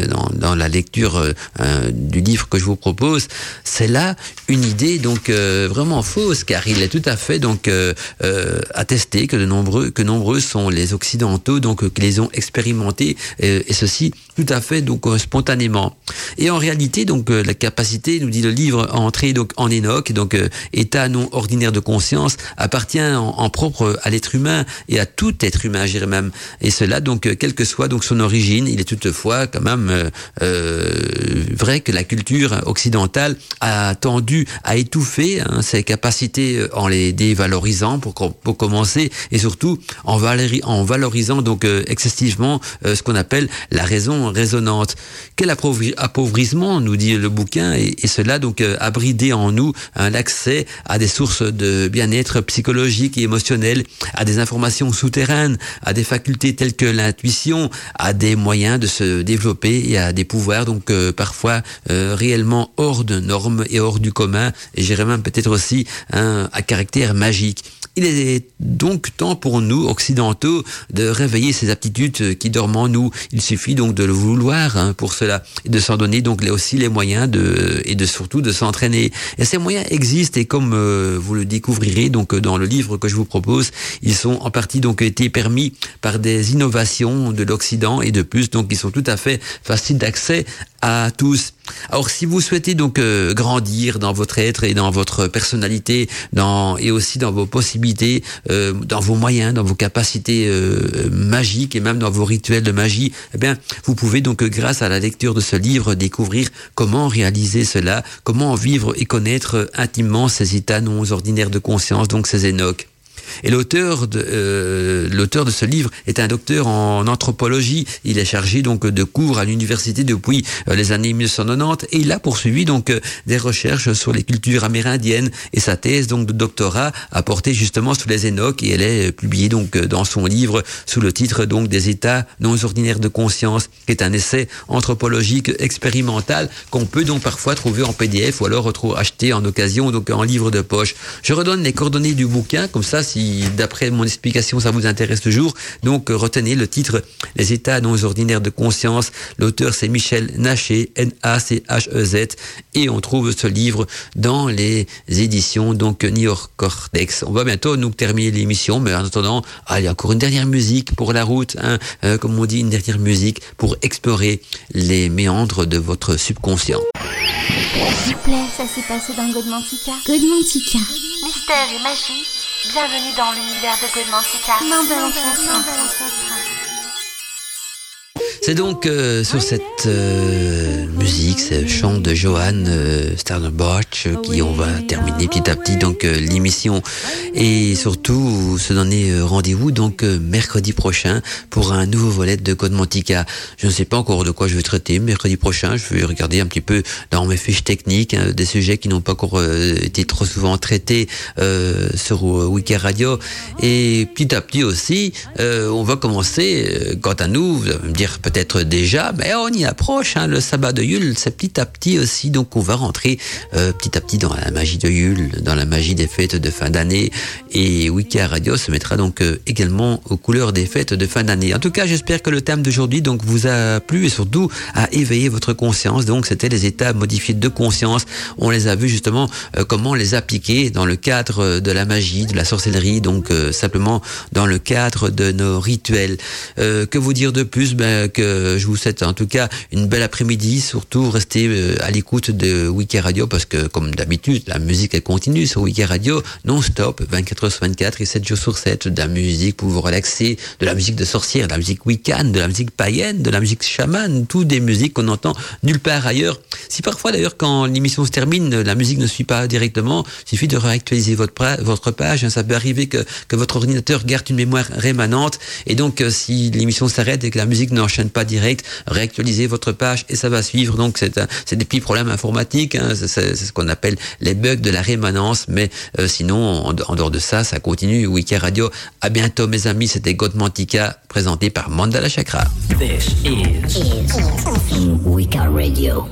dans, dans la lecture euh, euh, du livre que je vous propose, c'est là une idée donc euh, vraiment fausse, car il est tout à fait donc attesté que de nombreux que nombreux sont les occidentaux donc qui les ont expérimentés et ceci tout à fait donc spontanément. Et en réalité donc la capacité, nous dit le livre, à entrer donc en Enoch, donc état non ordinaire de conscience, appartient en, propre à l'être humain et à tout être humain, je dirais même. Et cela donc quelle que soit donc son origine, il est toutefois quand même euh, euh, vrai que la culture occidentale a tendu à étouffer hein, ses capacités euh, en les dévalorisant pour, com- pour commencer et surtout en, valorisant donc excessivement ce qu'on appelle la raison résonante. Quel appauvri- appauvrissement, nous dit le bouquin, et, cela donc a bridé en nous hein, l'accès à des sources de bien-être psychologique et émotionnel, à des informations souterraines, à des facultés telles que l'intuition, à des moyens de se développer et à des pouvoirs donc euh, parfois euh, réellement hors de normes et hors du commun, et j'irais même peut-être aussi hein, à caractère magique. Il est donc temps pour nous, occidentaux, de réveiller ces aptitudes qui dorment en nous. Il suffit donc de le vouloir hein, pour cela, et de s'en donner donc aussi les moyens de, et de surtout de s'entraîner. Et ces moyens existent et comme euh, vous le découvrirez donc dans le livre que je vous propose, ils sont en partie donc été permis par des innovations de l'Occident et de plus donc ils sont tout à fait faciles d'accès à tous. Alors si vous souhaitez donc euh, grandir dans votre être et dans votre personnalité, dans et aussi dans vos possibilités, euh, dans vos moyens, dans vos capacités euh, magiques et même dans vos rituels de magie, eh bien vous pouvez donc euh, grâce à la lecture de ce livre découvrir comment réaliser cela, comment vivre et connaître intimement ces états non ordinaires de conscience, donc ces énoques. Et l'auteur de, euh, l'auteur de ce livre est un docteur en anthropologie. Il est chargé donc de cours à l'université depuis euh, les années 1990 et il a poursuivi donc euh, des recherches sur les cultures amérindiennes et sa thèse donc de doctorat a porté justement sur les énoques et elle est publiée donc dans son livre sous le titre donc des états non ordinaires de conscience qui est un essai anthropologique expérimental qu'on peut donc parfois trouver en PDF ou alors acheter en occasion donc en livre de poche. Je redonne les coordonnées du bouquin comme ça si d'après mon explication ça vous intéresse toujours. Donc retenez le titre Les états non ordinaires de conscience. L'auteur c'est Michel Naché N-A-C-H-E-Z et on trouve ce livre dans les éditions donc New York Cortex. On va bientôt nous terminer l'émission mais en attendant, allez encore une dernière musique pour la route, hein, euh, comme on dit une dernière musique pour explorer les méandres de votre subconscient. S'il vous plaît, ça s'est passé dans Godmantica. Godmantica. Mystère et magie, bienvenue dans l'univers de. Mandala Chakra. C'est donc euh, sur cette euh, musique, ce chant de Johan euh, Sternbach euh, qui on va terminer petit à petit donc euh, l'émission et surtout se donner euh, rendez-vous donc mercredi prochain pour un nouveau volet de Code Mantica. Je ne sais pas encore de quoi je vais traiter mercredi prochain. Je vais regarder un petit peu dans mes fiches techniques hein, des sujets qui n'ont pas encore été trop souvent traités sur Wiki Radio et petit à petit aussi on va commencer quant à nous vous allez me dire peut-être déjà mais on y approche hein, le sabbat de Yule c'est petit à petit aussi donc on va rentrer euh, petit à petit dans la magie de Yule dans la magie des fêtes de fin d'année et Wiki Radio se mettra donc euh, également aux couleurs des fêtes de fin d'année. En tout cas j'espère que le thème d'aujourd'hui donc vous a plu et surtout a éveillé votre conscience. Donc c'était les états modifiés de conscience. On les a vus justement euh, comment les appliquer dans le cadre euh, de la magie, de la sorcellerie, donc euh, simplement dans le cadre de nos rituels. Euh, que vous dire de plus? Ben, Que je vous souhaite en tout cas une belle après-midi, surtout restez euh, à l'écoute de Wiki Radio parce que comme d'habitude, la musique elle continue sur Wiki Radio non-stop, 24 heures sur 24 et 7 jours sur 7, de la musique pour vous relaxer, de la musique de sorcière, de la musique week-end, de la musique païenne, de la musique chamane, toutes des musiques qu'on entend nulle part ailleurs. Si parfois d'ailleurs quand l'émission se termine, la musique ne suit pas directement, il suffit de réactualiser votre, votre page. hein. Ça peut arriver que, que votre ordinateur garde une mémoire rémanente et donc euh, si l'émission s'arrête et que la musique n'enchaîne pas direct, réactualisez votre page et ça va suivre. Donc c'est des petits problèmes informatiques, hein. c'est ce qu'on appelle les bugs de la rémanence, mais euh, sinon en, en dehors de ça, ça continue. Wiki Radio. À bientôt mes amis, c'était Godmantica présenté par Mandala Chakra. This is Wicca Radio.